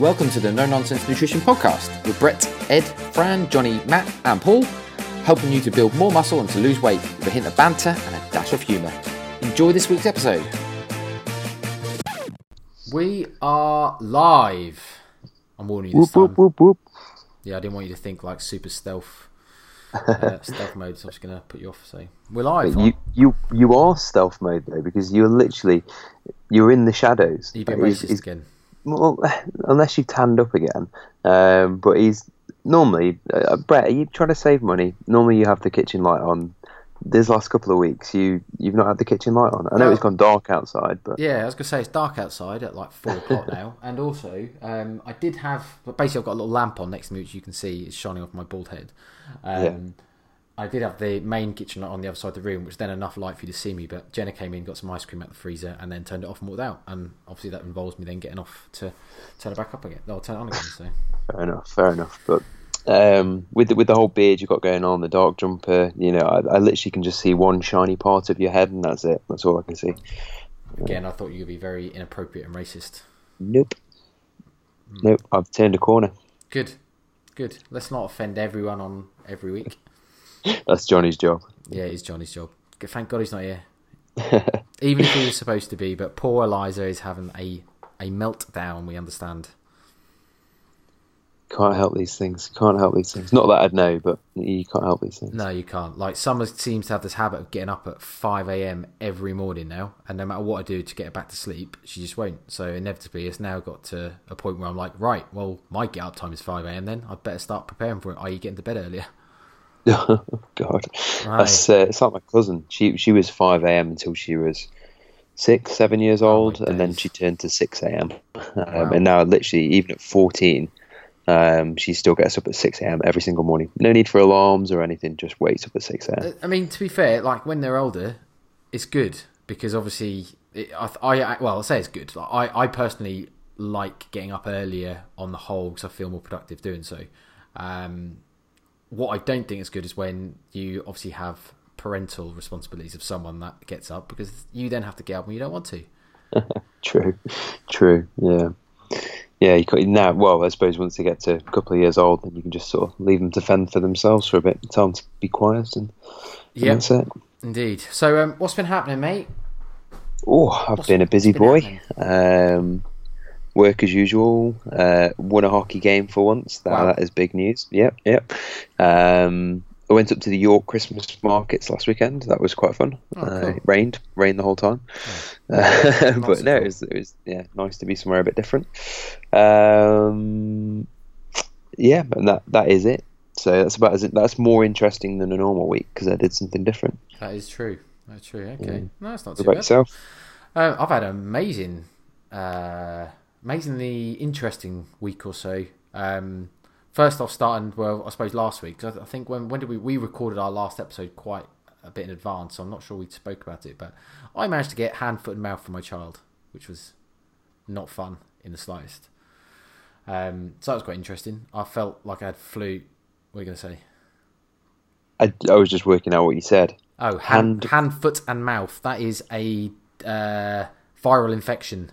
Welcome to the No Nonsense Nutrition Podcast with Brett, Ed, Fran, Johnny, Matt, and Paul, helping you to build more muscle and to lose weight with a hint of banter and a dash of humour. Enjoy this week's episode. We are live. I'm warning you this Whoop, time. whoop, whoop, whoop. Yeah, I didn't want you to think like super stealth. Uh, stealth mode, so I'm just gonna put you off. So we're live. You, you, you are stealth mode though, because you're literally, you're in the shadows. You being He's- racist again? Well, unless you tanned up again. Um, but he's normally, uh, Brett. Are you trying to save money? Normally, you have the kitchen light on. This last couple of weeks, you you've not had the kitchen light on. I know Well- it's gone dark outside, but Yeah, I was gonna say it's dark outside at like four o'clock now, and also um, I did have, but basically I've got a little lamp on next to me which you can see is shining off my bald head. Um, Yeah. I did have the main kitchen light on the other side of the room, which then enough light for you to see me. But Jenna came in, got some ice cream out the freezer, and then turned it off and walked out. And obviously that involves me then getting off to turn it back up again, or turn it on again. So fair enough, fair enough. But um, with the, with the whole beard you've got going on, the dark jumper, you know, I, I literally can just see one shiny part of your head, and that's it. That's all I can see. again, I thought you would be very inappropriate and racist. Nope, Hmm. nope. I've turned a corner. Good, good. Let's not offend everyone on every week. That's Johnny's job. Yeah, it's Johnny's job. Thank God he's not here. Even if he was supposed to be, but poor Eliza is having a a meltdown. We understand. Can't help these things. Can't help these things. Not that I'd know, but you can't help these things. No, you can't. Like Summer seems to have this habit of getting up at five a.m. every morning now, and no matter what I do to get her back to sleep, she just won't. So inevitably, it's now got to a point where I'm like, right, well, my get up time is five a.m. Then I'd better start preparing for it. i.e., getting to bed earlier. God, that's uh, it's like my cousin. She she was five a.m. until she was six, seven years old, and then she turned to six a.m. Um, Wow. And now, literally, even at fourteen, um, she still gets up at six a.m. every single morning. No need for alarms or anything. Just wakes up at six a.m. I mean, to be fair, like when they're older, it's good because obviously, it, I, I well, I'll say it's good. Like, I, I personally like getting up earlier on the whole because I feel more productive doing so. Um, what I don't think is good is when you obviously have parental responsibilities of someone that gets up because you then have to get up when you don't want to. True, true. Yeah, yeah. You could, now, well, I suppose once they get to a couple of years old, then you can just sort of leave them to fend for themselves for a bit. Tell them to be quiet, and, and Yeah, that's it. indeed. So, um, what's been happening, mate? Oh, I've What's- been a busy been boy. Um, work as usual. Uh, won a hockey game for once. That, Wow. that is big news. Yep, yep. Um, I went up to the York Christmas markets last weekend. That was quite fun. Oh, uh, cool. it rained, rained the whole time. Uh, but no, it was, it was yeah nice to be somewhere a bit different. Um, yeah, and that that is it. So that's about as that's more interesting than a normal week because I did something different. That is true. That's true. Okay, no, it's not What too about bad. yourself? Um, I've had an amazing, uh, amazingly interesting week or so. Um, first off, starting well, I suppose last week. 'cause I, I think when when did we we recorded our last episode quite a bit in advance, so I'm not sure we spoke about it. But I managed to get hand, foot, and mouth for my child, which was not fun in the slightest. Um, so that was quite interesting. I felt like I had flu. What are you going to say? I, I was just working out what you said. Oh, hand, Hand- hand, foot, and mouth. That is a uh, viral infection.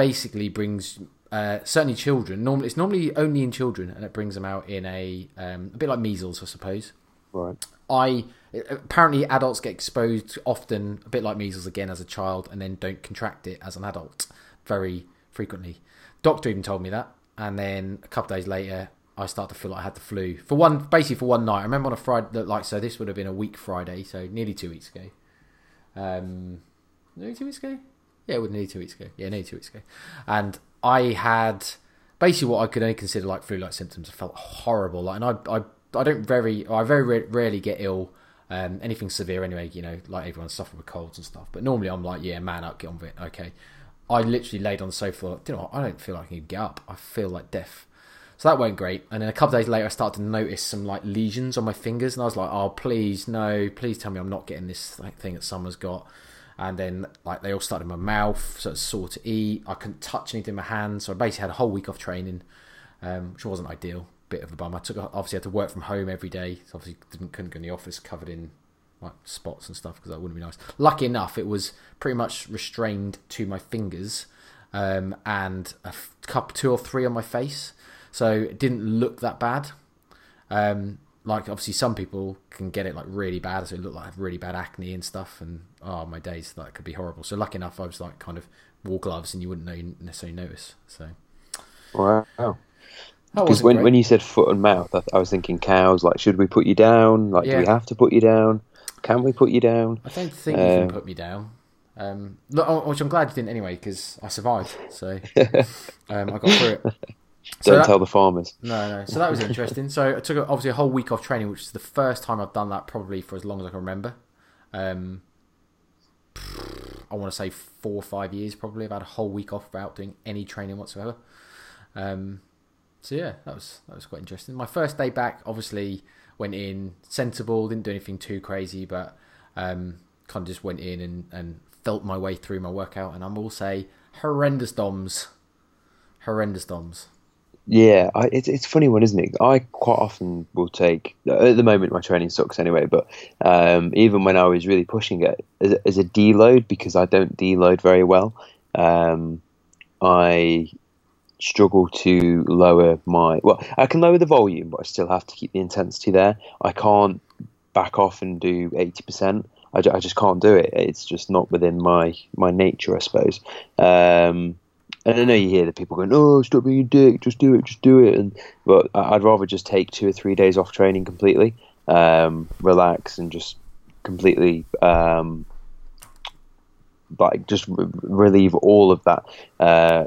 Basically, brings uh, certainly children. Normally, it's normally only in children, and it brings them out in a um, a bit like measles, I suppose. Right. I apparently adults get exposed often, a bit like measles again as a child, and then don't contract it as an adult very frequently. Doctor even told me that, and then a couple days later, I started to feel like I had the flu for one, basically for one night. I remember on a Friday, like so, this would have been a week Friday, so nearly two weeks ago. Um, nearly two weeks ago. Yeah, it was nearly two weeks ago. Yeah, nearly two weeks ago, and I had basically what I could only consider like flu-like symptoms. I felt horrible, like, and I, I, I don't very, I very ra- rarely get ill. Um, anything severe anyway, you know, like everyone's suffering with colds and stuff. But normally I'm like, yeah, man up, get on with it. Okay. I literally laid on the sofa, like, you know, what, I don't feel like I can get up. I feel like death. So that went great. And then a couple days later, I started to notice some like lesions on my fingers, and I was like, "Oh, please, no, please tell me I'm not getting this like, thing that Summer's got." And then like they all started in my mouth, so it's sore to eat. I couldn't touch anything in my hands, so I basically had a whole week off training, um, which wasn't ideal. Bit of a bum. I took obviously had to work from home every day, so obviously didn't couldn't go in the office covered in like spots and stuff because that wouldn't be nice. Lucky enough, it was pretty much restrained to my fingers. um, and a couple, two or three on my face. So it didn't look that bad. Um, like obviously some people can get it like really bad, so it looked like I have really bad acne and stuff, and oh my days, that could be horrible. So lucky enough, I was like kind of wore gloves, and you wouldn't know, necessarily notice. So Wow. that Because when, great. when you said foot and mouth, I, I was thinking cows. Like, should we put you down? Like, do we have to put you down? Can we put you down? I don't think you can Um, put me down. Um, oh, which I'm glad you didn't anyway, because I survived. So um, I got through it. So Don't that- tell the farmers. No, no. So that was interesting. So I took obviously a whole week off training, which is the first time I've done that probably for as long as I can remember. Um, I want to say four or five years probably. I've had a whole week off without doing any training whatsoever. Um, so yeah, that was that was quite interesting. My first day back, obviously went in sensible, didn't do anything too crazy, but um, kind of just went in and, and felt my way through my workout. And I will say horrendous DOMs, horrendous DOMs. Yeah, I, it's it's a funny one, isn't it? I quite often will take. At the moment, my training sucks anyway. But um, even when I was really pushing it as, as a deload, because I don't deload very well, um, I struggle to lower my. Well, I can lower the volume, but I still have to keep the intensity there. I can't back off and do eighty percent. I, I just can't do it. It's just not within my my nature, I suppose. Um, and I know you hear the people going, "Oh, stop being a dick, just do it, just do it." And but I'd rather just take two or three days off training completely, um, relax, and just completely um, like just re- relieve all of that uh,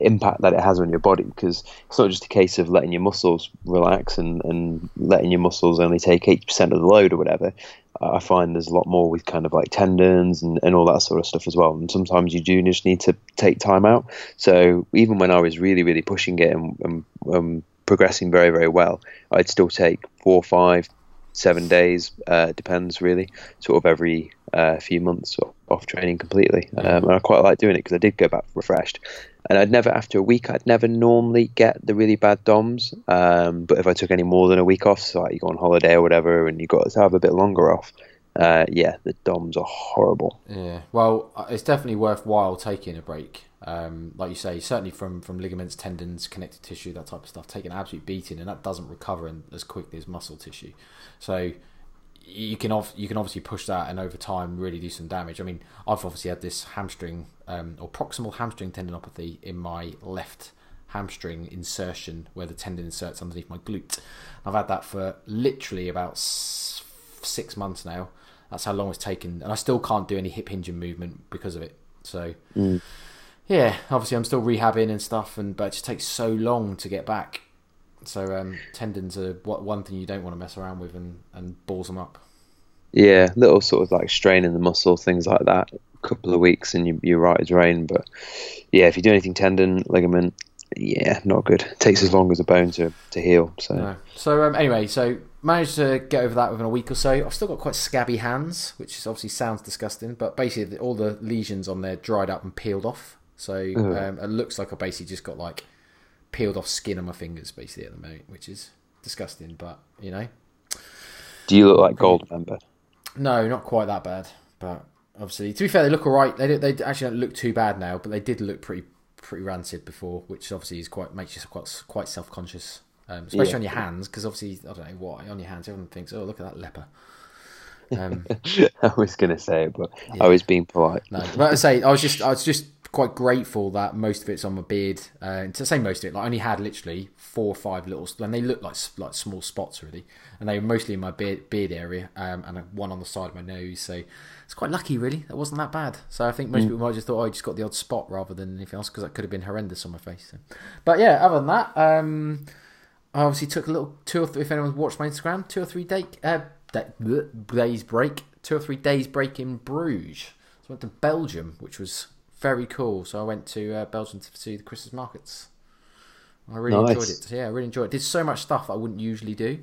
impact that it has on your body. Because it's not just a case of letting your muscles relax and, and letting your muscles only take eighty percent of the load or whatever. I find there's a lot more with kind of like tendons and, and all that sort of stuff as well. And sometimes you do just need to take time out. So even when I was really, really pushing it and, and um, progressing very, very well, I'd still take four, five, seven days. Uh, depends really, sort of every uh, few months off training completely. Um, and I quite like doing it because I did go back refreshed. And I'd never, after a week, I'd never normally get the really bad DOMs. Um, but if I took any more than a week off, so like you go on holiday or whatever, and you got to have a bit longer off, uh, yeah, the DOMs are horrible. Yeah, well, uh, it's definitely worthwhile taking a break. Um, like you say, certainly from from ligaments, tendons, connective tissue, that type of stuff, taking an absolute beating, and that doesn't recover in, as quickly as muscle tissue. So you can you can obviously push that, and over time really do some damage. I mean, I've obviously had this hamstring um, or proximal hamstring tendinopathy in my left hamstring insertion where the tendon inserts underneath my glute. I've had that for literally about s- six months now. That's how long it's taken, and I still can't do any hip hinging movement because of it. So, yeah, obviously I'm still rehabbing and stuff, and but it just takes so long to get back. So um, tendons are what one thing you don't want to mess around with and, and balls them up. Yeah, little sort of like strain in the muscle, things like that. A couple of weeks and you, you're right as rain. But yeah, if you do anything tendon, ligament, yeah, not good. It takes as long as a bone to, to heal. So No. So um, anyway, so managed to get over that within a week or so. I've still got quite scabby hands, which is obviously sounds disgusting, but basically all the lesions on there dried up and peeled off. So um, it looks like I basically just got like peeled off skin on my fingers basically at the moment, which is disgusting. But you know, do you look like Goldmember? no, not quite that bad. But obviously, to be fair, they look alright. They don't, they actually don't look too bad now, but they did look pretty pretty rancid before, which obviously is quite makes you quite quite self conscious, um, especially Yeah. on your hands, because obviously I don't know why on your hands everyone thinks, oh look at that leper. Um, I was going to say it, but I was being polite. no, but I say I was just I was just quite grateful that most of it's on my beard. Uh, to say most of it, like I only had literally four or five little, and they look like like small spots really, and they were mostly in my beard beard area, um, and one on the side of my nose. So it's quite lucky, really. That wasn't that bad. So I think most people might have just thought, oh, I just got the odd spot rather than anything else because that could have been horrendous on my face. So. But yeah, other than that, um, I obviously took a little two or three. If anyone's watched my Instagram, two or three day, uh, days break, two or three days break in Bruges. So I went to Belgium, which was very cool. So I went to uh, Belgium to see the Christmas markets. I really Nice. enjoyed it. Yeah, I really enjoyed it. Did so much stuff I wouldn't usually do.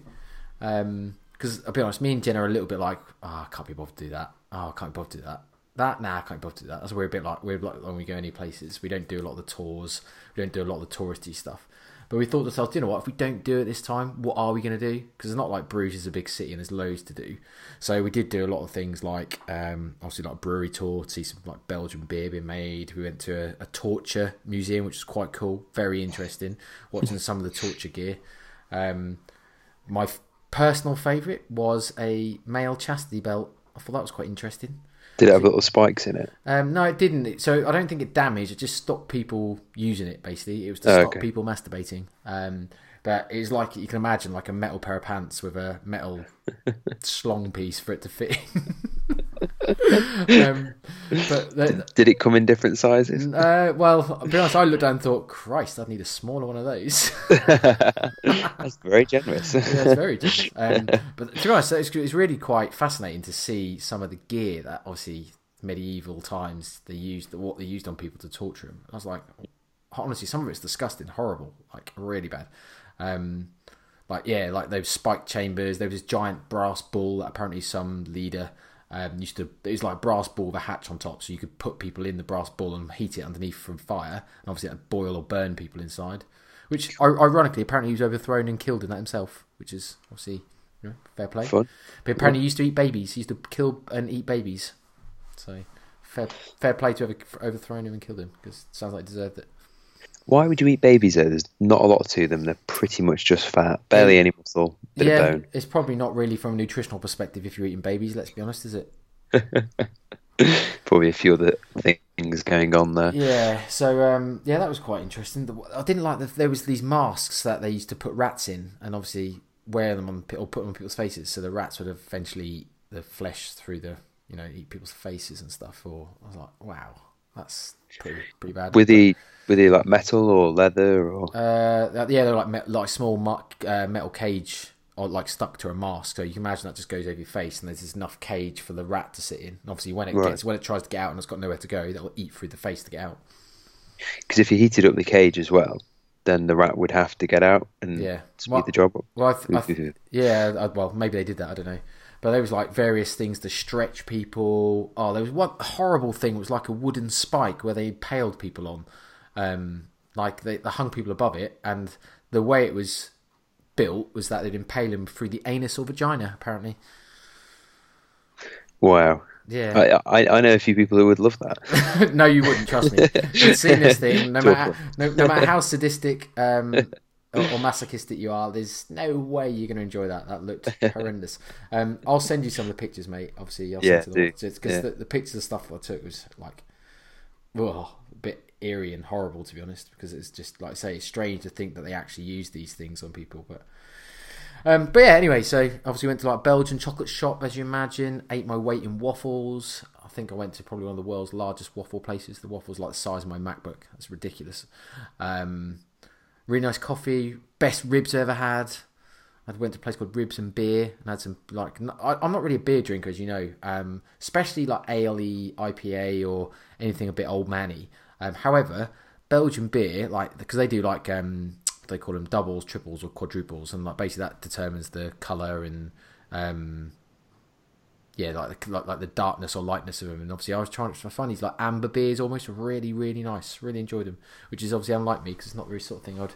Um, because I'll be honest, me and Jen are a little bit like, oh, I can't be bothered to do that. Oh, I can't be bothered to do that. That nah, I can't be bothered to do that. That's we're a bit like we're like when we go any places. We don't do a lot of the tours. We don't do a lot of the touristy stuff. But we thought to ourselves, you know what? If we don't do it this time, what are we going to do? Because it's not like Bruges is a big city and there's loads to do. So we did do a lot of things like um, obviously like brewery tour, to see some like Belgian beer being made. We went to a, a torture museum, which was quite cool, very interesting. Watching some of the torture gear. Um, my f- personal favourite was a male chastity belt. I thought that was quite interesting. Did it have little spikes in it? Um, no, it didn't. So I don't think it damaged. It just stopped people using it. Basically, it was to Oh, stop okay. people masturbating. Um, but it's like you can imagine, like a metal pair of pants with a metal slong piece for it to fit. in. Um, but Did it come in different sizes? uh, well, I'll be honest. I looked down and thought, Christ, I'd need a smaller one of those. That's very generous. yeah, it's very generous. Um, but to be honest, it's, it's really quite fascinating to see some of the gear that obviously medieval times they used, what they used on people to torture them. I was like, honestly, some of it's disgusting, horrible, like really bad. Um, like yeah, like those spike chambers. There was this giant brass bull that apparently some leader um, used to. It was like a brass ball with a hatch on top, so you could put people in the brass ball and heat it underneath from fire, and obviously it'd boil or burn people inside. Which, ironically, apparently he was overthrown and killed in that himself, which is obviously you know, fair play. Fun. But apparently he used to eat babies. He used to kill and eat babies. So fair, fair play to have overthrown him and killed him because it sounds like he deserved it. Why would you eat babies though? There's not a lot to them. They're pretty much just fat, barely any muscle, bit yeah, of bone. it's probably not really from a nutritional perspective if you're eating babies. Let's be honest, is it? Probably a few other things going on there. Yeah. So um, yeah, that was quite interesting. I didn't like that there was these masks that they used to put rats in, and obviously wear them on or put them on people's faces, so the rats would eventually eat the flesh through the you know eat people's faces and stuff. Or I was like, wow, that's pretty pretty bad. With the were they like metal or leather or? Uh, yeah, they're like me- like small uh, metal cage or like stuck to a mask. So you can imagine that just goes over your face, and there's enough cage for the rat to sit in. And obviously, when it Right. gets when it tries to get out and it's got nowhere to go, that'll eat through the face to get out. Because if you heated up the cage as well, then the rat would have to get out and Yeah. speed Well- the job up. Well, I th- I th- yeah, I, well, maybe they did that. I don't know. But there was like various things to stretch people. Oh, there was one horrible thing. It was like a wooden spike where they impaled people on. Um, like they, they hung people above it, and the way it was built was that they'd impale them through the anus or vagina. Apparently, Wow. yeah. I, I I know a few people who would love that. no, you wouldn't. Trust me. You've seen this thing. No matter no, no matter how sadistic um, or, or masochistic you are, there's no way you're going to enjoy that. That looked horrendous. Um, I'll send you some of the pictures, mate. Obviously, I'll Yeah, send you the because Yeah. the, the pictures of stuff I took was like, oh, a bit eerie and horrible to be honest. Because it's just like I say, it's strange to think that they actually use these things on people, but. Um, but yeah, anyway, so obviously went to like Belgian chocolate shop, as you imagine. Ate my weight in waffles. I think I went to probably one of the world's largest waffle places. The waffles like the size of my MacBook. That's ridiculous. Um, really nice coffee. Best ribs I ever had. I went to a place called Ribs and Beer and had some like. I, am not really a beer drinker, as you know. Um, especially like ale, IPA, or anything a bit old manny. Um, however, Belgian beer, like because they do like um, they call them doubles, triples, or quadruples, and like basically that determines the color and um, yeah, like the, like like the darkness or lightness of them. And obviously, I was trying to find these like amber beers, almost really really nice. Really enjoyed them, which is obviously unlike me because it's not the sort of thing I'd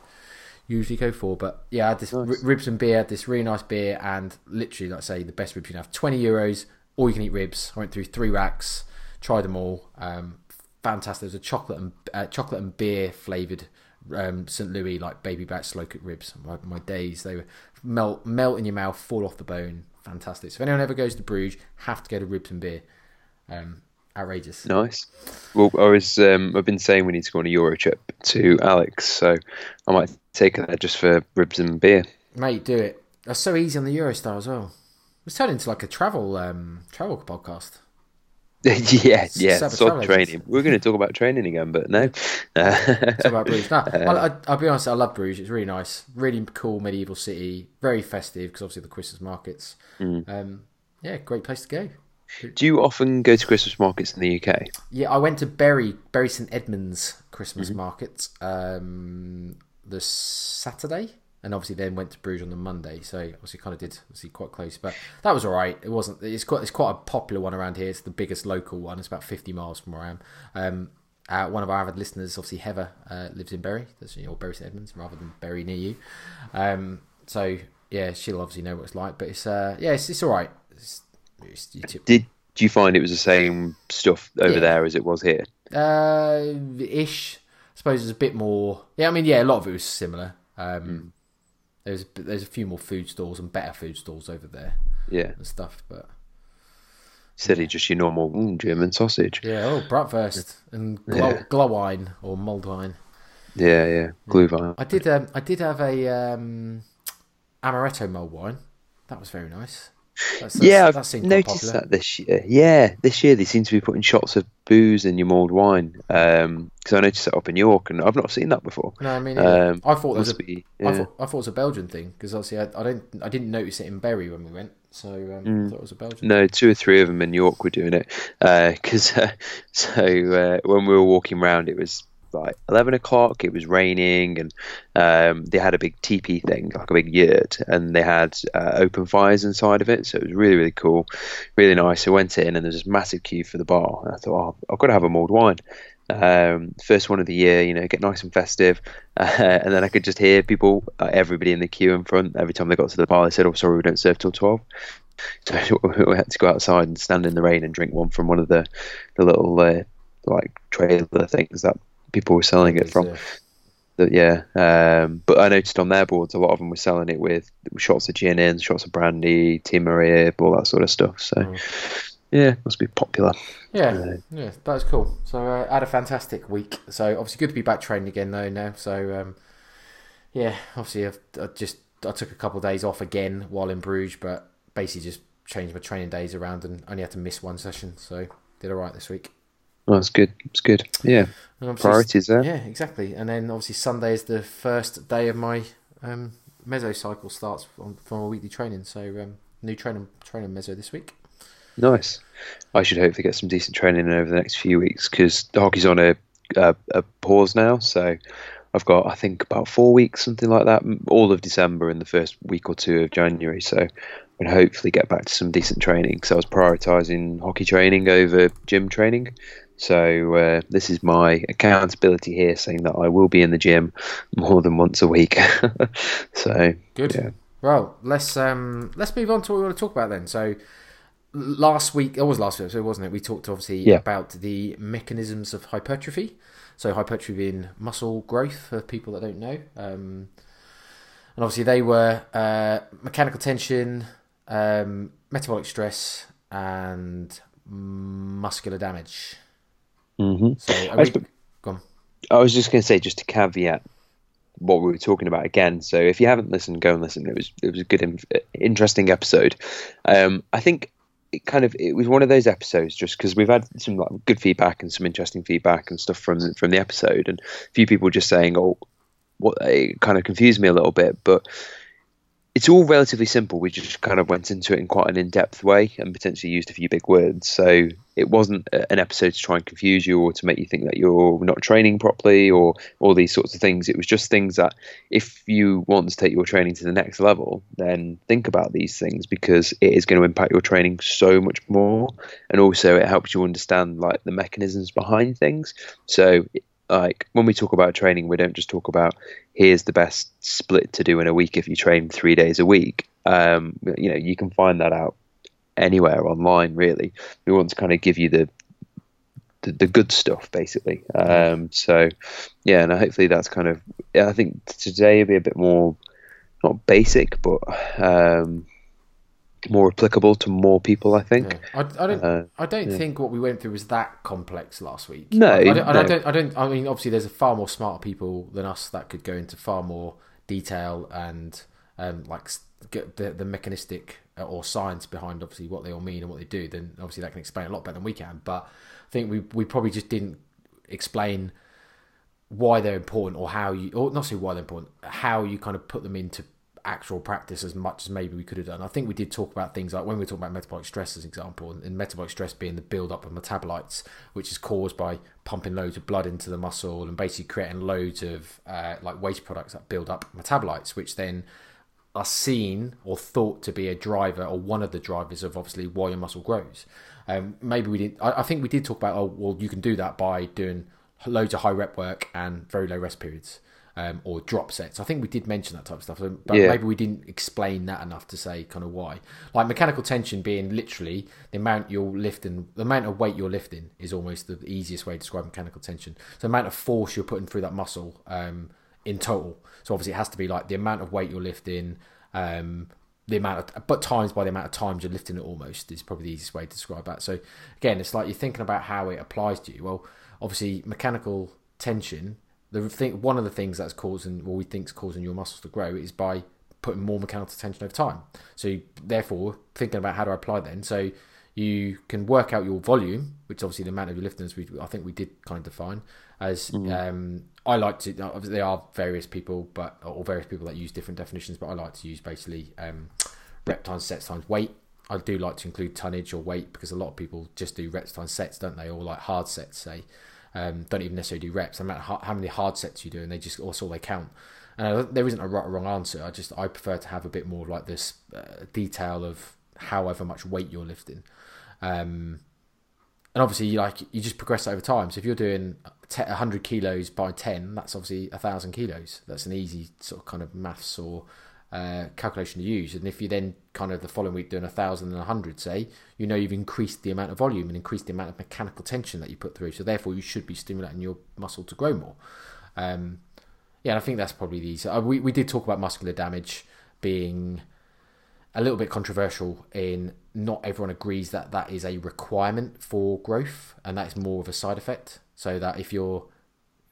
usually go for. But yeah, I had this Nice. ri- ribs and beer, this really nice beer, and literally, like I say, the best ribs you can have. Twenty euros, all you can eat ribs. I went through three racks, tried them all. Um, fantastic. There's a chocolate and uh, chocolate and beer flavored um, St. Louis like baby back slow cooked ribs. My, my days, they were melt melt in your mouth, fall off the bone. Fantastic. So if anyone ever goes to Bruges, have to go to ribs and beer. Um, outrageous. Nice. Well, I was um, I've been saying we need to go on a Euro trip to Alex, so I might take her there just for ribs and beer. Mate, do it. That's so easy on the Eurostar as well. It's turned into like a travel um, travel podcast. yeah, yeah. Sod training. We're going to talk about training again, but no. It's about Bruges. No, I, I, I'll be honest. I love Bruges. It's really nice, really cool medieval city. Very festive because obviously the Christmas markets. Um, yeah, great place to go. Do you often go to Christmas markets in the UK? Yeah, I went to Bury Bury St Edmunds Christmas market um, the Saturday, and obviously then went to Bruges on the Monday. So obviously kind of did obviously quite close, but that was all right. It wasn't. It's quite it's quite a popular one around here. It's the biggest local one. It's about fifty miles from where I am. Um, uh, one of our avid listeners, obviously Heather, uh, lives in Bury, that's or Bury St Edmunds, rather than Bury near you. Um, so yeah, she'll obviously know what it's like. But it's uh, yeah, it's, it's all right. It's, it's, Did do you find it was the same stuff over yeah. there as it was here? Uh, ish. I suppose it's a bit more. Yeah, I mean, yeah, a lot of it was similar. Um, mm. There's there's a few more food stalls and better food stalls over there. Yeah, and stuff, but Silly, just your normal mm, German sausage. Yeah, oh, bratwurst and glow, yeah. or mulled wine. Yeah, yeah, glühwein. I did. Um, I did have a um, amaretto mulled wine. That was very nice. That's, that's, yeah, I've noticed that this year. Yeah, this year they seem to be putting shots of booze in your mulled wine. Because um, I noticed that up in York, and I've not seen that before. No, I mean, um, I thought it was a, be, yeah. I, thought, I thought it was a Belgian thing because obviously I, I don't, I didn't notice it in Bury when we went. So um, mm. I thought it was a Belgian. No, two or three of them in York were doing it. Because uh, uh, so uh, when we were walking around, it was like 11 o'clock it was raining and um, they had a big teepee thing like a big yurt and they had uh, open fires inside of it so it was really really cool really nice. I went in and there's this massive queue for the bar and i thought oh, i've got to have a mulled wine. Um, first one of the year you know get nice and festive uh, and then i could just hear people uh, everybody in the queue in front every time they got to the bar they said oh sorry we don't serve till 12 so we had to go outside and stand in the rain and drink one from one of the the little uh, like trailer things that people were selling it from. That, Yeah, um, but I noticed on their boards a lot of them were selling it with shots of gin in, shots of brandy, Tia Maria, all that sort of stuff. So, mm. yeah, must be popular. Yeah, uh, yeah, that's cool. So uh, I had a fantastic week. So obviously good to be back training again though now. So um, yeah, obviously I've, I just I took a couple of days off again while in Bruges, but basically just changed my training days around and only had to miss one session. So did all right this week. Oh, that's good. It's good. Yeah. Priorities there. Yeah, exactly. And then obviously Sunday is the first day of my um, meso cycle starts from, from a weekly training. So um, new training training meso this week. Nice. I should hopefully get some decent training over the next few weeks because the hockey's on a, a, a pause now. So I've got I think about four weeks, something like that, all of December and the first week or two of January. So and hopefully get back to some decent training because I was prioritising hockey training over gym training. So uh, this is my accountability here, saying that I will be in the gym more than once a week. so good. Yeah. Well, let's um, let's move on to what we want to talk about then. So last week, it was last week, so wasn't it? We talked obviously yeah. about the mechanisms of hypertrophy. So hypertrophy being muscle growth for people that don't know, um, and obviously they were uh, mechanical tension, um, metabolic stress, and muscular damage. Mm-hmm. So, I, was, I was just going to say, just to caveat what we were talking about again. So if you haven't listened, go and listen. It was it was a good, interesting episode. Um, I think it kind of it was one of those episodes just because we've had some like, good feedback and some interesting feedback and stuff from from the episode, and a few people just saying, "Oh, what?" It kind of confused me a little bit, but it's all relatively simple. We just kind of went into it in quite an in-depth way and potentially used a few big words. So it wasn't an episode to try and confuse you or to make you think that you're not training properly or all these sorts of things. It was just things that if you want to take your training to the next level, then think about these things because it is going to impact your training so much more. And also it helps you understand like the mechanisms behind things. So like when we talk about training, we don't just talk about here's the best split to do in a week if you train three days a week. Um, you know, you can find that out anywhere online. Really, we want to kind of give you the the, the good stuff, basically. Um, so, yeah, and hopefully that's kind of. I think today will be a bit more not basic, but um, more applicable to more people. I think. Yeah. I, I, don't. Uh, I don't yeah. think what we went through was that complex last week. No, I, I, don't, no. I don't. I don't. I mean, obviously, there's a far more smarter people than us that could go into far more detail and um, like get the the mechanistic uh, or science behind obviously what they all mean and what they do. Then obviously that can explain a lot better than we can. But I think we we probably just didn't explain why they're important or how you or not say why they're important, how you kind of put them into actual practice as much as maybe we could have done. I think we did talk about things like when we talking about metabolic stress as an example, and metabolic stress being the build up of metabolites, which is caused by pumping loads of blood into the muscle and basically creating loads of uh, like waste products that build up metabolites, which then are seen or thought to be a driver or one of the drivers of obviously why your muscle grows. Um, maybe we did. I, I think we did talk about. Oh, well, you can do that by doing loads of high rep work and very low rest periods. Um, or drop sets. I think we did mention that type of stuff, but Yeah. maybe we didn't explain that enough to say kind of why. Like mechanical tension being literally the amount you're lifting, the amount of weight you're lifting is almost the easiest way to describe mechanical tension. So the amount of force you're putting through that muscle um, in total. So obviously it has to be like the amount of weight you're lifting, um, the amount of, but times by the amount of times you're lifting it almost is probably the easiest way to describe that. So again, it's like you're thinking about how it applies to you. Well, obviously mechanical tension, the thing, one of the things that's causing, or we think is causing your muscles to grow is by putting more mechanical tension over time. So you, therefore, thinking about how to apply then. So you can work out your volume, which obviously the amount of your lifting, as we I think we did kind of define as. Um, I like to. Obviously, there are various people, but or various people that use different definitions, but I like to use basically um, rep times sets times weight. I do like to include tonnage or weight because a lot of people just do reps times sets, don't they? Or like hard sets, say. Um, don't even necessarily do reps. No matter how, how many hard sets you do, and they just also they count. And I, there isn't a right or wrong answer. I just I prefer to have a bit more like this uh, detail of however much weight you're lifting. Um, and obviously, like you just progress over time. So if you're doing 100 kilos by 10, that's obviously a thousand kilos. That's an easy sort of kind of maths or uh, calculation to use. And if you then kind of the following week doing a thousand and a hundred, say, you know you've increased the amount of volume and increased the amount of mechanical tension that you put through. So therefore, you should be stimulating your muscle to grow more. Um, yeah, I think that's probably the easy. Uh, we we did talk about muscular damage being a little bit controversial in not everyone agrees that that is a requirement for growth and that is more of a side effect so that if you're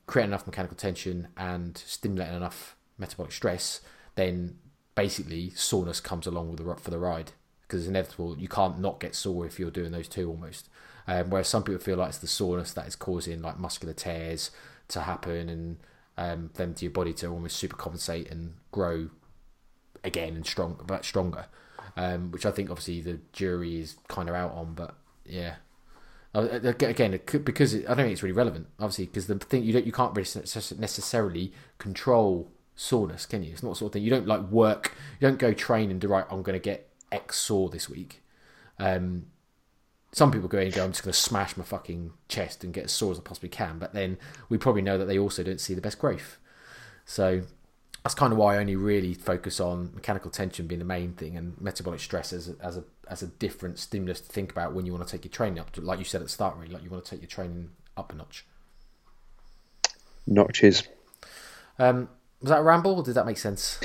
creating enough mechanical tension and stimulating enough metabolic stress then basically soreness comes along with the for the ride because it's inevitable you can't not get sore if you're doing those two almost um, whereas some people feel like it's the soreness that is causing like muscular tears to happen and um, them to your body to almost supercompensate and grow again and strong, but stronger. Um, which I think obviously the jury is kind of out on, but yeah. Uh, Again, it could, because it, I don't think it's really relevant, obviously, because the thing you don't you can't really necessarily control soreness, can you? It's not the sort of thing you don't like work. You don't go train and do right. I'm going to get X sore this week. Um, some people go in and go, I'm just going to smash my fucking chest and get as sore as I possibly can. But then we probably know that they also don't see the best growth. So that's kind of why I only really focus on mechanical tension being the main thing and metabolic stress as a, as a as a different stimulus to think about when you want to take your training up to, like you said at the start, really, like you want to take your training up a notch. Notches. Um, was that a ramble? Or did that make sense?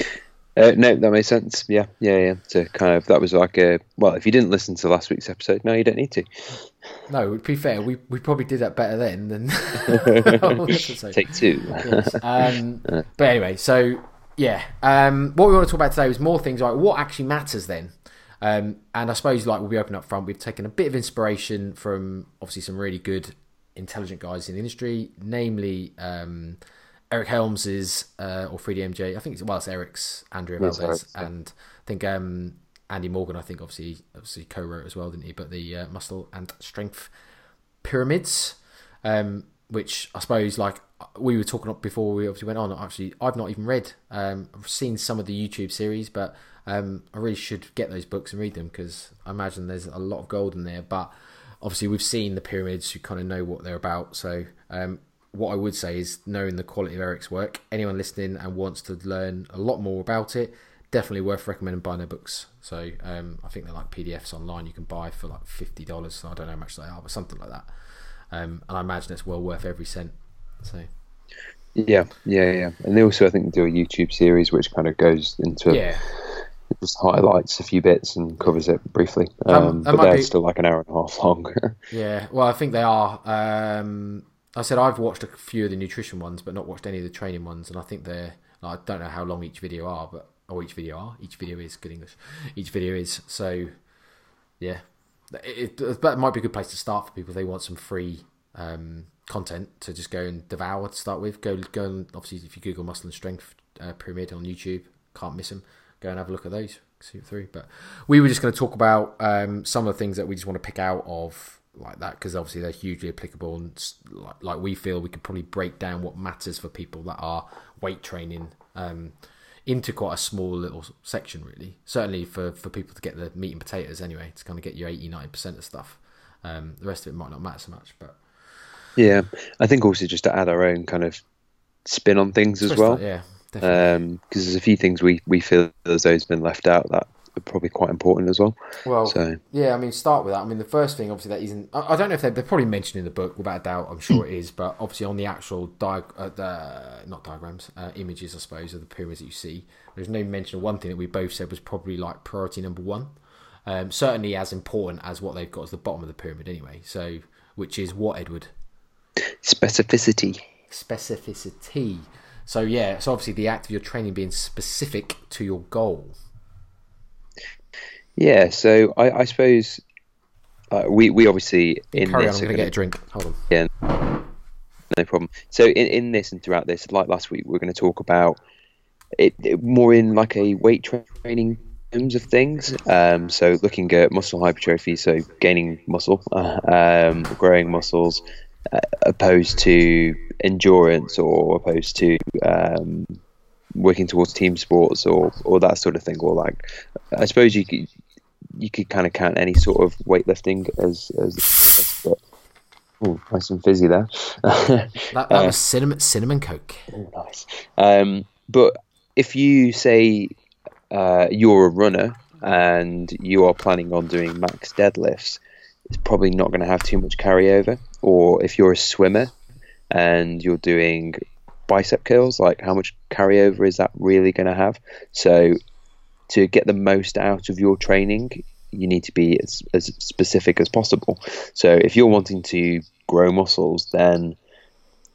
Uh, no, that makes sense. Yeah, yeah, yeah. So kind of that was like a well, if you didn't listen to last week's episode, no, you don't need to. No, to be fair, we, we probably did that better then than Take two. yes. um, but anyway, so yeah, um, what we want to talk about today is more things like what actually matters then. Um, and I suppose like we'll be open up front. We've taken a bit of inspiration from obviously some really good, intelligent guys in the industry, namely um, Eric Helms's uh, or 3DMJ. I think it's well, it's Eric's Andrea Yes, Valdez, Eric's, yeah. and I think um, Andy Morgan. I think obviously obviously co-wrote as well, didn't he? But the uh, muscle and strength pyramids, um, which I suppose like we were talking up before we obviously went on. Actually, I've not even read. Um, I've seen some of the YouTube series, but um, I really should get those books and read them because I imagine there's a lot of gold in there. But obviously, we've seen the pyramids. You kind of know what they're about. So um, what I would say is knowing the quality of Eric's work. Anyone listening and wants to learn a lot more about it, definitely worth recommending buying their books. So um, I think they're like PDFs online you can buy for like fifty dollars. I don't know how much they are, but something like that. Um, and I imagine it's well worth every cent. So Yeah, yeah, yeah. And they also, I think, do a YouTube series which kind of goes into yeah, just highlights a few bits and covers it briefly. Um, Um, but they're be- still like an hour and a half long. yeah. Well, I think they are. Um, I said I've watched a few of the nutrition ones, but not watched any of the training ones, and I think they're. I don't know how long each video are, but or each video are. Each video is good English. Each video is so. Yeah, it, it, might be a good place to start for people if they want some free um, content to just go and devour to start with. Go go and obviously if you Google muscle and strength uh, pyramid on YouTube, can't miss them. Go and have a look at those. See through. But we were just going to talk about um, some of the things that we just want to pick out of like that because obviously they're hugely applicable and like, like we feel we could probably break down what matters for people that are weight training um, into quite a small little section really certainly for, for people to get the meat and potatoes anyway to kind of get your 80 90% of stuff um, the rest of it might not matter so much but Yeah, I think also just to add our own kind of spin on things as well. that, yeah, definitely. because there's a few things we, we feel as though has been left out that are probably quite important as well. Well, So yeah, I mean, start with that. I mean, the first thing, obviously, that isn't. I, I don't know if they're, they're probably mentioned in the book, without a doubt. I'm sure it is, but obviously on the actual diag, uh, the, not diagrams, uh, images, I suppose, of the pyramids that you see, there's no mention of one thing that we both said was probably like priority number one. Um, certainly as important as what they've got as the bottom of the pyramid, anyway. So, which is what Edward specificity. specificity. So yeah, so obviously the act of your training being specific to your goal. Yeah, so I, I suppose uh, we we obviously in Carry on, I'm to get a drink. Hold on. Yeah, no problem. So in, in this and throughout this, like last week, we're going to talk about it, it more in like a weight training terms of things. Um, so looking at muscle hypertrophy, so gaining muscle, uh, um, growing muscles, uh, opposed to endurance or opposed to um, working towards team sports or or that sort of thing. Or like, I suppose you could you could kind of count any sort of weightlifting as as. But, Oh, nice and fizzy there. That, that Uh, was cinnamon cinnamon coke. Oh, nice. Um, but if you say uh, you're a runner and you are planning on doing max deadlifts, it's probably not going to have too much carryover. Or if you're a swimmer and you're doing bicep curls, like how much carryover is that really going to have? So to get the most out of your training, you need to be as, as specific as possible. So if you're wanting to grow muscles, then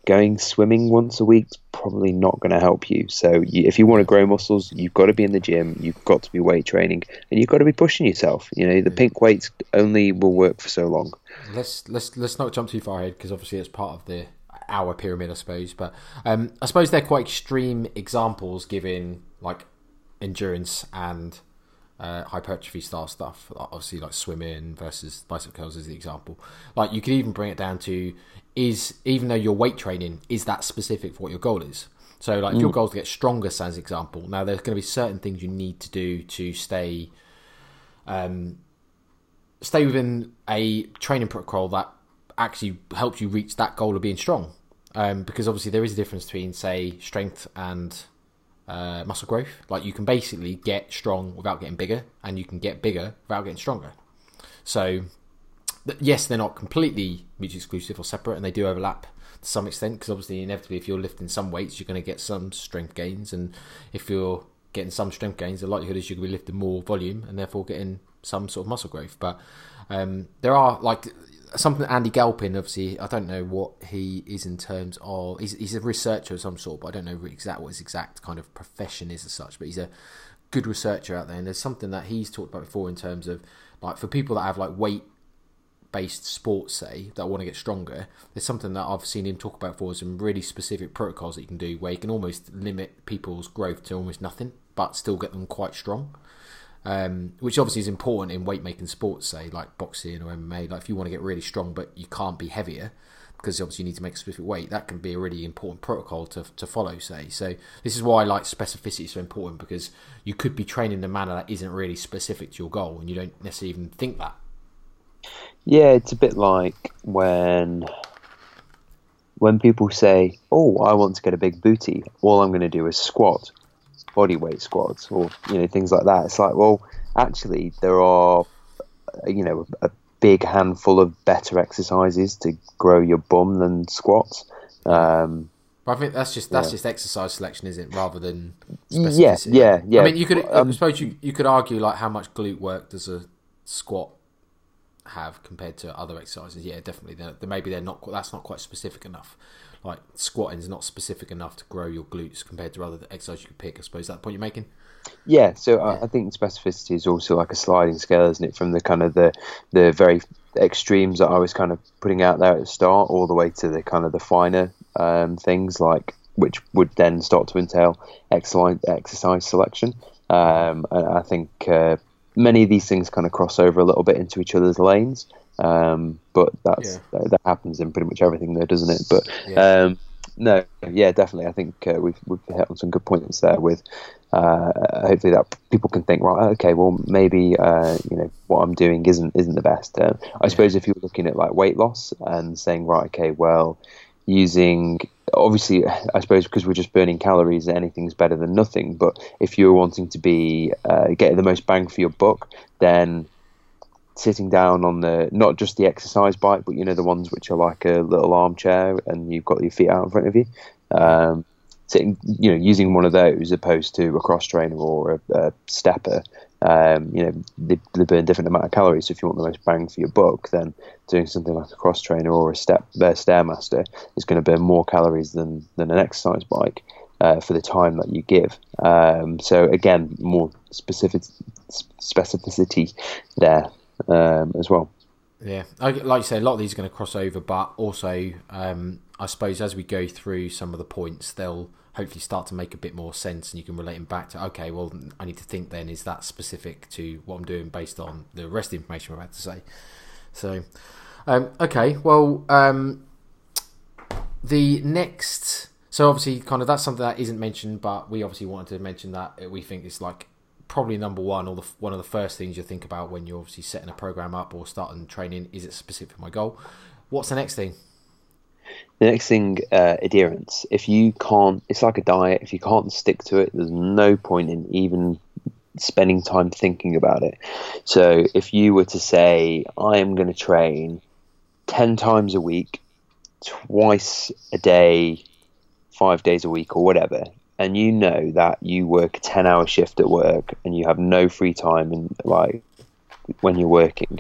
going swimming once a week is probably not going to help you. So you, if you want to grow muscles, you've got to be in the gym, you've got to be weight training, and you've got to be pushing yourself. You know, the mm. pink weights only will work for so long. Let's let's let's not jump too far ahead because obviously it's part of the our pyramid, I suppose. But um, I suppose they're quite extreme examples, given like endurance and uh, hypertrophy style stuff. Obviously, like swimming versus bicep curls is the example. Like you could even bring it down to is even though your weight training is that specific for what your goal is. So, like, if your goal is to get stronger, as example, now there's going to be certain things you need to do to stay um, stay within a training protocol that actually helps you reach that goal of being strong. Um, because obviously there is a difference between, say, strength and uh, muscle growth. Like you can basically get strong without getting bigger, and you can get bigger without getting stronger. So, yes, they're not completely mutually exclusive or separate, and they do overlap to some extent. Because obviously, inevitably, if you're lifting some weights, you're going to get some strength gains, and if you're getting some strength gains, the likelihood is you're going to be lifting more volume, and therefore getting some sort of muscle growth. But um, there are like something Andy Galpin, obviously, I don't know what he is in terms of. He's, he's a researcher of some sort, but I don't know really exact what his exact kind of profession is as such. But he's a good researcher out there, and there's something that he's talked about before in terms of like for people that have like weight based sports, say that want to get stronger. There's something that I've seen him talk about before. Some really specific protocols that you can do where you can almost limit people's growth to almost nothing, but still get them quite strong um, which obviously is important in weight making sports, say like boxing or MMA. Like if you want to get really strong, but you can't be heavier because obviously you need to make a specific weight, that can be a really important protocol to to follow. Say so. This is why like specificity is so important because you could be training in a manner that isn't really specific to your goal, and you don't necessarily even think that. Yeah, it's a bit like when when people say, "Oh, I want to get a big booty. All I'm going to do is squat, body weight squats, or you know things like that." It's like, well, actually, there are you know a big handful of better exercises to grow your bum than squats. Um, But I think that's just that's Yeah. just exercise selection, isn't it? Rather than Yeah, yeah, yeah. I mean, you could Um, I suppose you you could argue like how much glute work does a squat have compared to other exercises? Yeah, definitely. They're, they maybe they're not. That's not quite specific enough. Like squatting is not specific enough to grow your glutes compared to other exercises you could pick. I suppose that the point you're making. Yeah, so I, I think specificity is also like a sliding scale, isn't it? From the kind of the the very extremes that I was kind of putting out there at the start, all the way to the kind of the finer um, things, like which would then start to entail exercise exercise selection. Um, and I think uh, many of these things kind of cross over a little bit into each other's lanes. Um, but that's that, that happens in pretty much everything, there, doesn't it? But Yeah. um, no, yeah, definitely. I think uh, we've we've hit on some good points there with uh, hopefully that people can think right okay well maybe uh, you know what I'm doing isn't isn't the best uh, I yeah. suppose if you're looking at like weight loss and saying right okay well using obviously I suppose because we're just burning calories anything's better than nothing but if you're wanting to be uh, getting the most bang for your buck then sitting down on the not just the exercise bike but you know the ones which are like a little armchair and you've got your feet out in front of you um, sitting, you know, using one of those opposed to a cross trainer or a, a stepper, um, you know, they, they, burn different amount of calories. So if you want the most bang for your buck, then doing something like a cross trainer or a step uh, stairmaster is going to burn more calories than than an exercise bike. Uh, for the time that you give, um, so again, more specific specificity there um, as well. Yeah, like you say, a lot of these are going to cross over, but also, um, I suppose as we go through some of the points, they'll hopefully start to make a bit more sense and you can relate them back to okay well i need to think then is that specific to what i'm doing based on the rest of the information we're about to say so um, okay well um, the next so obviously kind of that's something that isn't mentioned but we obviously wanted to mention that we think it's like probably number one or the, one of the first things you think about when you're obviously setting a program up or starting training is it specific for my goal what's the next thing the next thing, uh, adherence. If you can't, it's like a diet. If you can't stick to it, there's no point in even spending time thinking about it. So if you were to say, I am going to train 10 times a week, twice a day, five days a week, or whatever, and you know that you work a 10 hour shift at work and you have no free time and like when you're working,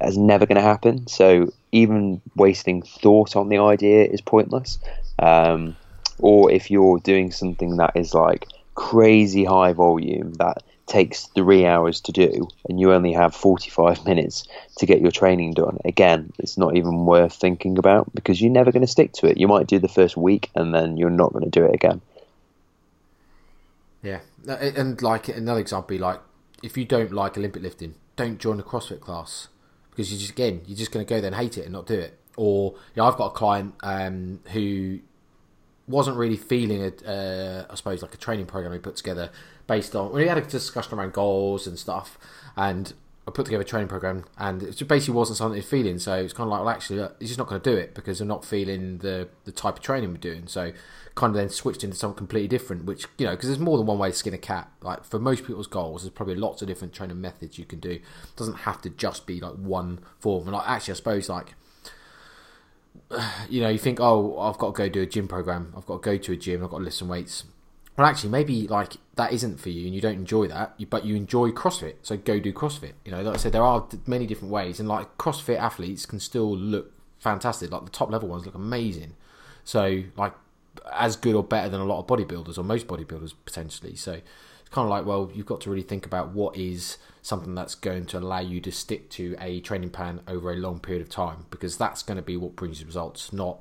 that's never going to happen. So even wasting thought on the idea is pointless. Um, or if you're doing something that is like crazy high volume that takes three hours to do and you only have 45 minutes to get your training done again it's not even worth thinking about because you're never going to stick to it you might do the first week and then you're not going to do it again and like another example like if you don't like olympic lifting don't join a crossfit class because you just again you're just going to go there and hate it and not do it. Or you know, I've got a client um, who wasn't really feeling it. Uh, I suppose like a training program he put together based on. We had a discussion around goals and stuff, and I put together a training program, and it basically wasn't something they're feeling. So it's kind of like, well, actually, he's just not going to do it because they're not feeling the the type of training we're doing. So kind of then switched into something completely different, which you know, because there's more than one way to skin a cat. Like for most people's goals, there's probably lots of different training methods you can do. It doesn't have to just be like one form. And like actually, I suppose like you know, you think, oh, I've got to go do a gym program. I've got to go to a gym. I've got to lift some weights. Well, actually, maybe like that isn't for you, and you don't enjoy that, but you enjoy CrossFit. So go do CrossFit. You know, like I said, there are many different ways, and like CrossFit athletes can still look fantastic. Like the top level ones look amazing. So like as good or better than a lot of bodybuilders or most bodybuilders potentially. So it's kind of like, well, you've got to really think about what is something that's going to allow you to stick to a training plan over a long period of time because that's going to be what brings you results, not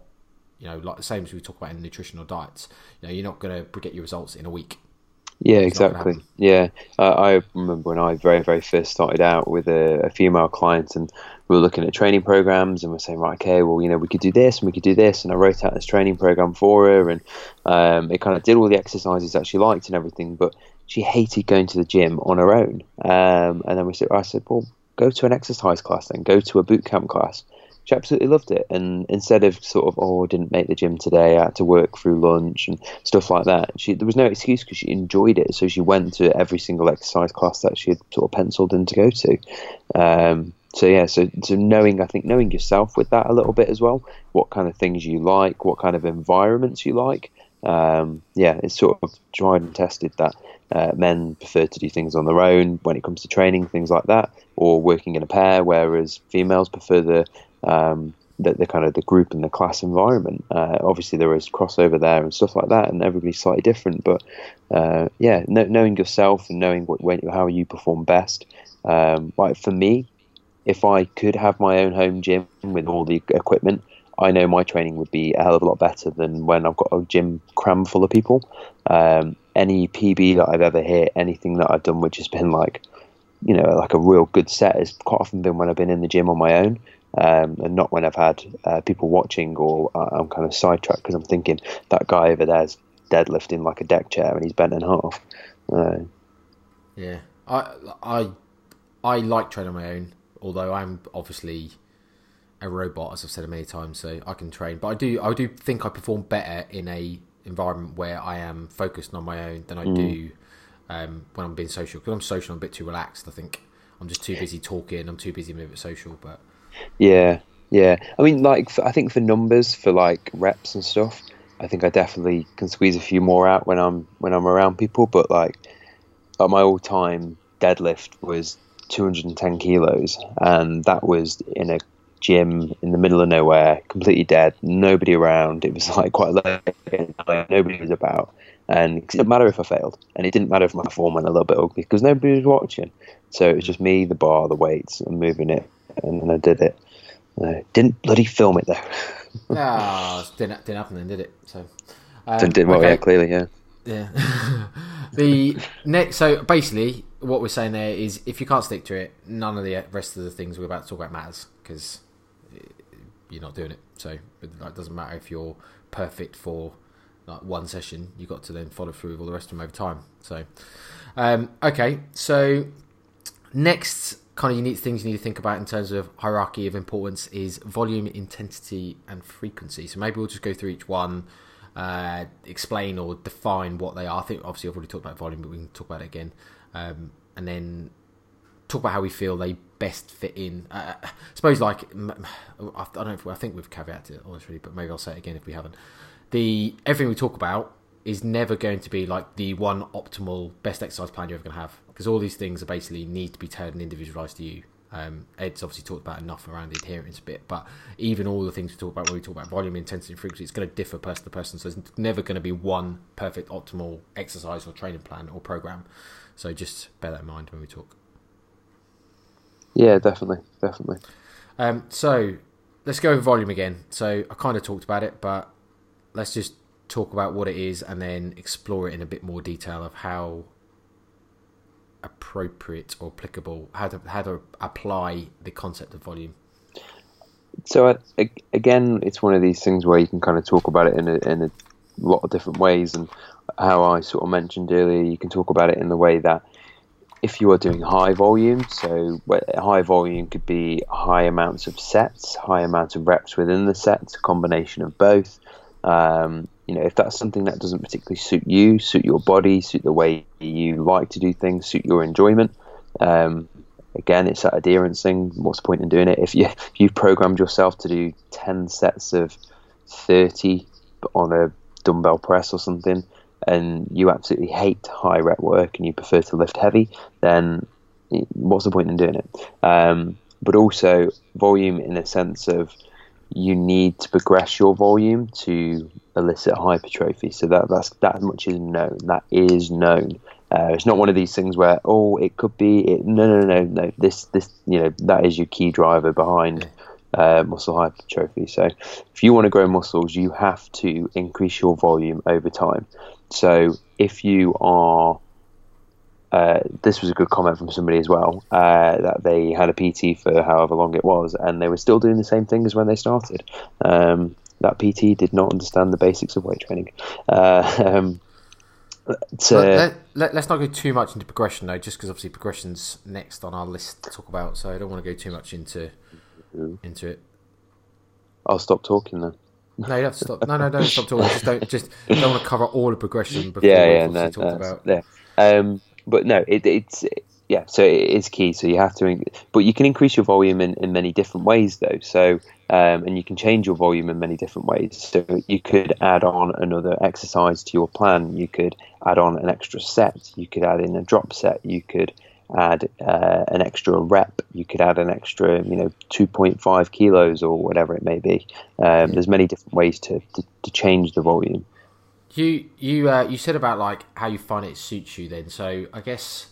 you know like the same as we talk about in nutritional diets. You know, you're not going to get your results in a week. Yeah, exactly. Yeah, uh, I remember when I very, very first started out with a, a, female client, and we were looking at training programs, and we're saying, right, okay, well, you know, we could do this and we could do this, and I wrote out this training program for her, and um, it kind of did all the exercises that she liked and everything, but she hated going to the gym on her own. Um, and then we said, I said, well, go to an exercise class, then go to a boot camp class she absolutely loved it. And instead of sort of, oh, I didn't make the gym today, I had to work through lunch and stuff like that, she there was no excuse because she enjoyed it. So she went to every single exercise class that she had sort of penciled in to go to. Um, so yeah, so so knowing, I think knowing yourself with that a little bit as well, what kind of things you like, what kind of environments you like. Um, yeah, it's sort of tried and tested that uh, men prefer to do things on their own when it comes to training, things like that, or working in a pair, whereas females prefer the um, the, the, kind of the group and the class environment. Uh, obviously, there is crossover there and stuff like that, and everybody's slightly different. But uh, yeah, knowing yourself and knowing what, when, how you perform best. Um, like for me, if I could have my own home gym with all the equipment, I know my training would be a hell of a lot better than when I've got a gym cram full of people. Um, any PB that I've ever hit, anything that I've done which has been like, you know, like a real good set has quite often been when I've been in the gym on my own um, and not when I've had uh, people watching or uh, I'm kind of sidetracked because I'm thinking that guy over there's deadlifting like a deck chair and he's bent in half. Uh, Yeah, I I I like training on my own. Although I'm obviously a robot, as I've said many times, so I can train. But I do I do think I perform better in a environment where I am focused on my own than I do um, when I'm being social. Because I'm social, I'm a bit too relaxed. I think I'm just too busy talking. I'm too busy being a bit social. But Yeah, yeah. I mean, like, for, I think for numbers, for like reps and stuff, I think I definitely can squeeze a few more out when I'm when I'm around people. But like, my all-time deadlift was 210 kilos, and that was in a gym in the middle of nowhere, completely dead, nobody around. It was like quite late, nobody was about, and it didn't matter if I failed, and it didn't matter if my form went a little bit ugly because nobody was watching. So it was just me, the bar, the weights, and moving it, and then I did it. Uh, didn't bloody film it though. ah, it didn't didn't happen then, did it? So um, Didn't did well, okay. yeah, clearly, yeah. Yeah. the next, so basically, what we're saying there is, if you can't stick to it, none of the rest of the things we're about to talk about matters because you're not doing it. So it doesn't matter if you're perfect for like one session. You got to then follow through with all the rest of them over time. So, um, okay, so next kind of unique things you need to think about in terms of hierarchy of importance is volume, intensity, and frequency. So maybe we'll just go through each one uh, explain or define what they are. I think obviously I've already talked about volume, but we can talk about it again, um, and then talk about how we feel they best fit in. Uh, I suppose like I don't know if I think we've caveated it honestly, but maybe I'll say it again if we haven't. The everything we talk about is never going to be like the one optimal best exercise plan you're ever going to have because all these things are basically need to be tailored and individualized to you. Um, Ed's obviously talked about enough around the adherence a bit, but even all the things we talk about when we talk about volume, intensity, and frequency, it's going to differ person to person. So there's never going to be one perfect, optimal exercise or training plan or program. So just bear that in mind when we talk. Yeah, definitely, definitely. Um, so let's go over volume again. So I kind of talked about it, but let's just talk about what it is and then explore it in a bit more detail of how appropriate or applicable, how to how to apply the concept of volume. So uh, again, it's one of these things where you can kind of talk about it in a, in a lot of different ways, and how I sort of mentioned earlier, you can talk about it in the way that if you are doing high volume, so high volume could be high amounts of sets, high amounts of reps within the sets, a combination of both. Um, you know, if that's something that doesn't particularly suit you, suit your body, suit the way you like to do things, suit your enjoyment, um, again, it's that adherence thing. What's the point in doing it? If you if you've programmed yourself to do ten sets of thirty on a dumbbell press or something, and you absolutely hate high rep work and you prefer to lift heavy, then what's the point in doing it? Um, but also volume in a sense of you need to progress your volume to elicit hypertrophy. So that that's that much is known. That is known. Uh, it's not one of these things where oh it could be it, no no no no this this you know that is your key driver behind uh, muscle hypertrophy. So if you want to grow muscles, you have to increase your volume over time. So if you are uh, this was a good comment from somebody as well uh, that they had a PT for however long it was, and they were still doing the same thing as when they started. Um, that PT did not understand the basics of weight training. Uh, um, so let, let, us not go too much into progression though, just because obviously progression's next on our list to talk about. So I don't want to go too much into into it. I'll stop talking then. No, you have to stop. No, no, don't stop talking. Just don't. Just don't want to cover all the progression before yeah, yeah, no, talk about. Yeah. Um, but no, it, it's yeah. So it is key. So you have to, but you can increase your volume in, in many different ways though. So um, and you can change your volume in many different ways. So you could add on another exercise to your plan. You could add on an extra set. You could add in a drop set. You could add uh, an extra rep. You could add an extra, you know, 2.5 kilos or whatever it may be. Um, there's many different ways to, to, to change the volume. You you uh, you said about like how you find it suits you. Then, so I guess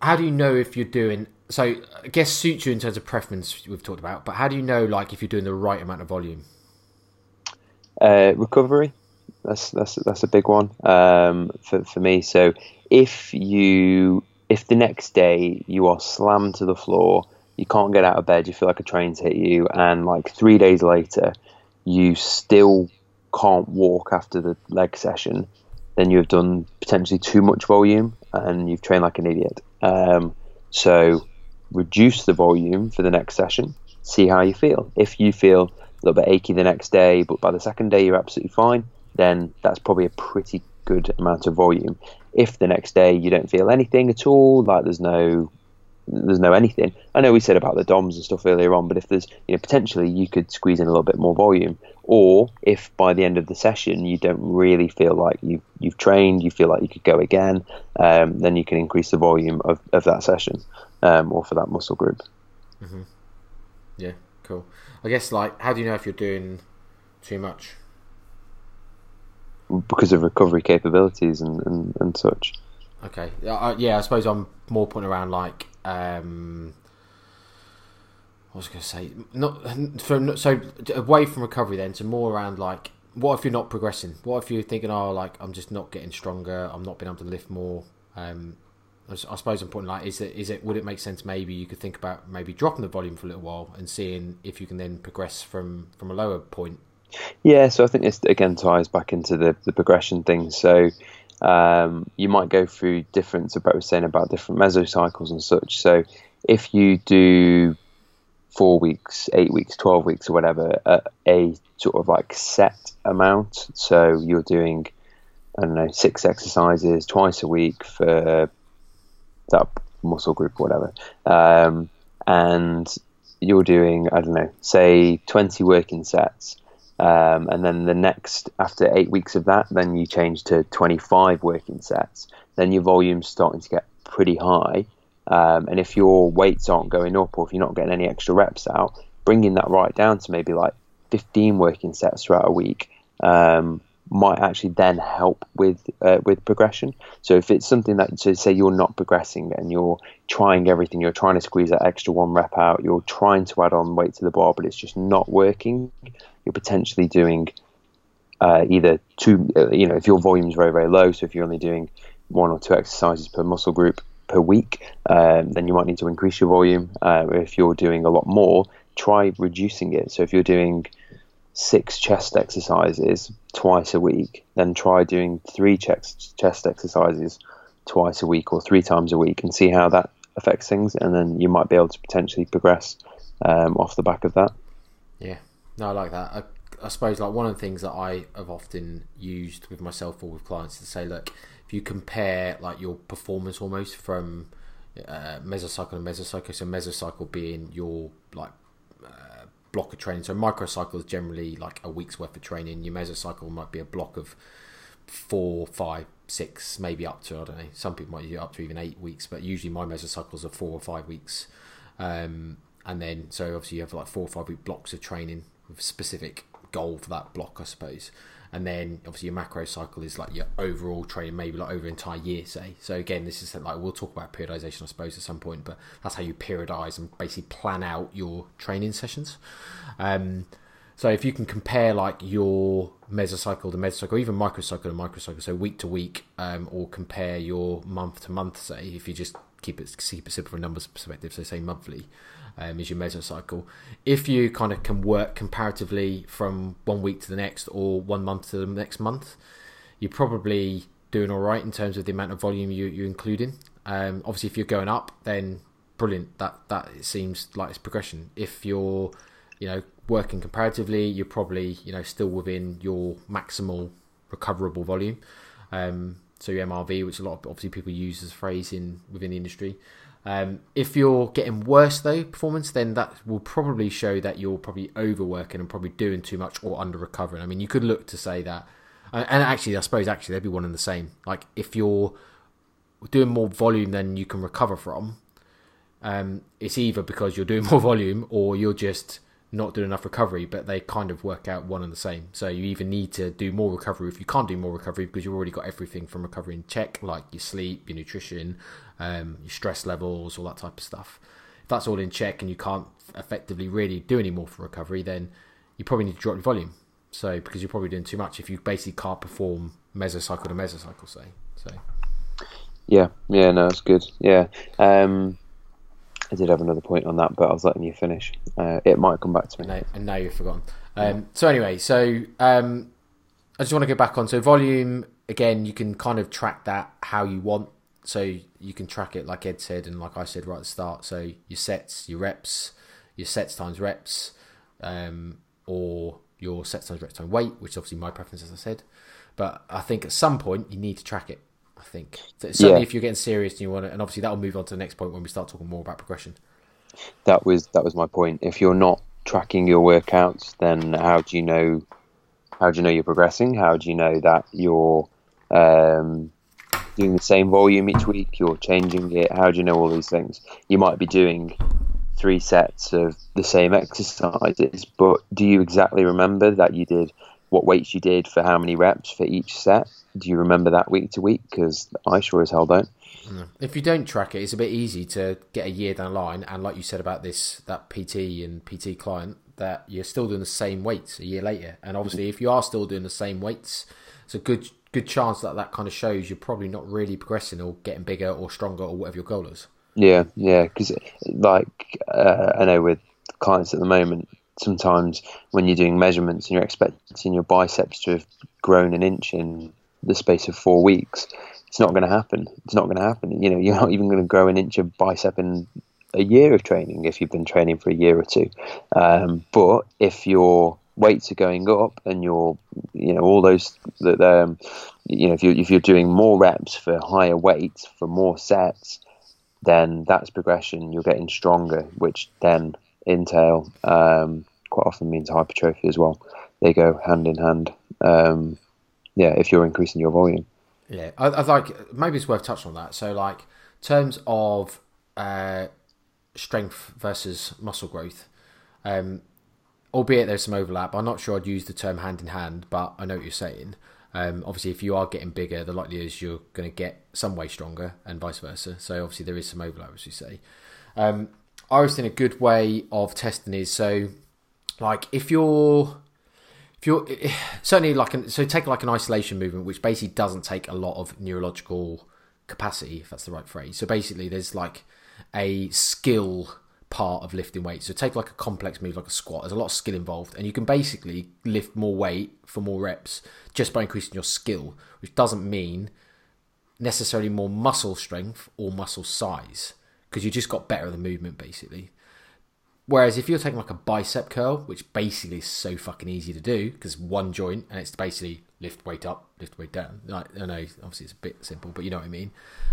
how do you know if you're doing? So I guess suits you in terms of preference we've talked about, but how do you know like if you're doing the right amount of volume? Uh, recovery. That's that's that's a big one um, for for me. So if you if the next day you are slammed to the floor, you can't get out of bed, you feel like a train's hit you, and like three days later, you still can't walk after the leg session, then you have done potentially too much volume and you've trained like an idiot. Um, so reduce the volume for the next session. See how you feel. If you feel a little bit achy the next day, but by the second day you're absolutely fine, then that's probably a pretty good amount of volume. If the next day you don't feel anything at all, like there's no there's no anything. I know we said about the DOMs and stuff earlier on, but if there's you know potentially you could squeeze in a little bit more volume, or if by the end of the session you don't really feel like you've you've trained, you feel like you could go again, um, then you can increase the volume of, of that session um, or for that muscle group. Mm-hmm. Yeah, cool. I guess like how do you know if you're doing too much? Because of recovery capabilities and, and, and such. Okay. Uh, yeah, I suppose I'm more pointing around like um, I was going to say not from so away from recovery then to more around like what if you're not progressing? What if you're thinking, oh, like I'm just not getting stronger, I'm not being able to lift more. Um, I, suppose I'm pointing like, is it is it would it make sense? Maybe you could think about maybe dropping the volume for a little while and seeing if you can then progress from from a lower point. Yeah, so I think this again ties back into the the progression thing. So um, you might go through different, about was saying about different mesocycles and such. So if you do four weeks, eight weeks, 12 weeks, or whatever, at a sort of like set amount, so you're doing, I don't know, six exercises twice a week for that muscle group, or whatever, um, and you're doing, I don't know, say 20 working sets um, and then the next, after eight weeks of that, then you change to 25 working sets. Then your volume's starting to get pretty high. Um, and if your weights aren't going up or if you're not getting any extra reps out, bringing that right down to maybe like 15 working sets throughout a week um, might actually then help with uh, with progression. So if it's something that, so say you're not progressing and you're trying everything, you're trying to squeeze that extra one rep out, you're trying to add on weight to the bar, but it's just not working you're potentially doing uh, either two, uh, you know, if your volume is very, very low, so if you're only doing one or two exercises per muscle group per week, um, then you might need to increase your volume. Uh, if you're doing a lot more, try reducing it. So if you're doing six chest exercises twice a week, then try doing three chest chest exercises twice a week or three times a week and see how that affects things. And then you might be able to potentially progress um, off the back of that. Yeah, no, I like that. I, I suppose like one of the things that I have often used with myself or with clients to say, look, you compare like your performance almost from uh, mesocycle and mesocycle, so mesocycle being your like uh, block of training. So microcycle is generally like a week's worth of training. Your mesocycle might be a block of four, five, six, maybe up to I don't know. Some people might do up to even eight weeks, but usually my mesocycles are four or five weeks. Um, and then so obviously you have like four or five week blocks of training with specific goal for that block, I suppose. And then obviously your macro cycle is like your overall training, maybe like over entire year, say. So again, this is like we'll talk about periodization, I suppose, at some point, but that's how you periodize and basically plan out your training sessions. Um, so if you can compare like your mesocycle to mesocycle, even microcycle to microcycle, so week to week, um, or compare your month to month, say, if you just keep it keep it simple from numbers perspective, so say monthly, um, is your mesocycle. If you kind of can work comparatively from one week to the next or one month to the next month, you're probably doing all right in terms of the amount of volume you, you're including. Um, obviously, if you're going up, then brilliant. That that seems like it's progression. If you're, you know, working comparatively, you're probably you know still within your maximal recoverable volume. Um, so your MRV, which a lot of obviously people use as a phrase in within the industry. Um, if you're getting worse though performance, then that will probably show that you're probably overworking and probably doing too much or under recovering. I mean, you could look to say that, and actually, I suppose actually they'd be one and the same. Like if you're doing more volume than you can recover from, um, it's either because you're doing more volume or you're just not doing enough recovery, but they kind of work out one and the same. So you even need to do more recovery if you can't do more recovery because you've already got everything from recovery in check, like your sleep, your nutrition, um, your stress levels, all that type of stuff. If that's all in check and you can't effectively really do any more for recovery, then you probably need to drop your volume. So because you're probably doing too much if you basically can't perform mesocycle to mesocycle, say. So. Yeah, yeah, no, it's good. Yeah. Um, I did have another point on that, but I was letting you finish. Uh, it might come back to me. Now, and now you've forgotten. Um, yeah. So anyway, so um, I just want to go back on. So volume again, you can kind of track that how you want. So you can track it like Ed said and like I said right at the start. So your sets, your reps, your sets times reps, um, or your sets times reps times weight, which is obviously my preference, as I said. But I think at some point you need to track it. I think certainly yeah. if you're getting serious and you want to, and obviously that'll move on to the next point when we start talking more about progression. That was that was my point. If you're not tracking your workouts, then how do you know? How do you know you're progressing? How do you know that you're um, doing the same volume each week? You're changing it. How do you know all these things? You might be doing three sets of the same exercises, but do you exactly remember that you did what weights you did for how many reps for each set? Do you remember that week to week? Because I sure as hell don't. If you don't track it, it's a bit easy to get a year down the line, and like you said about this, that PT and PT client, that you're still doing the same weights a year later. And obviously, if you are still doing the same weights, it's a good good chance that that kind of shows you're probably not really progressing or getting bigger or stronger or whatever your goal is. Yeah, yeah, because like uh, I know with clients at the moment, sometimes when you're doing measurements and you're expecting your biceps to have grown an inch in the space of four weeks, it's not going to happen. It's not going to happen. You know, you're not even going to grow an inch of bicep in a year of training if you've been training for a year or two. Um, but if your weights are going up and you're, you know, all those that, um, you know, if you if you're doing more reps for higher weights for more sets, then that's progression. You're getting stronger, which then entail um, quite often means hypertrophy as well. They go hand in hand. Um, yeah, if you're increasing your volume. Yeah, I, I like maybe it's worth touching on that. So, like, terms of uh, strength versus muscle growth, um, albeit there's some overlap. I'm not sure I'd use the term hand in hand, but I know what you're saying. Um, obviously, if you are getting bigger, the likelihood is you're going to get some way stronger, and vice versa. So, obviously, there is some overlap, as you say. Um, I always think a good way of testing is so, like, if you're if you're eh, eh, certainly like an, so take like an isolation movement which basically doesn't take a lot of neurological capacity if that's the right phrase. So basically there's like a skill part of lifting weights. So take like a complex move like a squat. There's a lot of skill involved and you can basically lift more weight for more reps just by increasing your skill which doesn't mean necessarily more muscle strength or muscle size because you just got better at the movement basically Whereas if you're taking like a bicep curl, which basically is so fucking easy to do because one joint and it's basically lift weight up, lift weight down. Like, I know obviously it's a bit simple, but you know what I mean.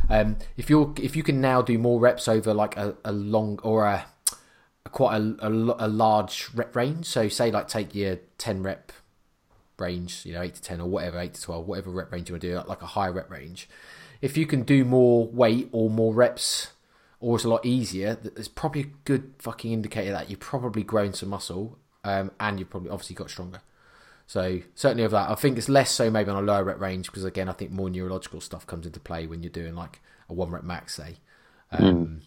Um, if you're if you can now do more reps over like a, a long or a, a quite a, a, large rep range, so say like take your ten rep range, you know eight to ten or whatever, eight to twelve, whatever rep range you want to do, like a high rep range. If you can do more weight or more reps or it's a lot easier, it's probably a good fucking indicator that you've probably grown some muscle um, and you've probably obviously got stronger. So certainly of that, I think it's less so maybe on a lower rep range because again, I think more neurological stuff comes into play when you're doing like a one rep max, say. Um, mm.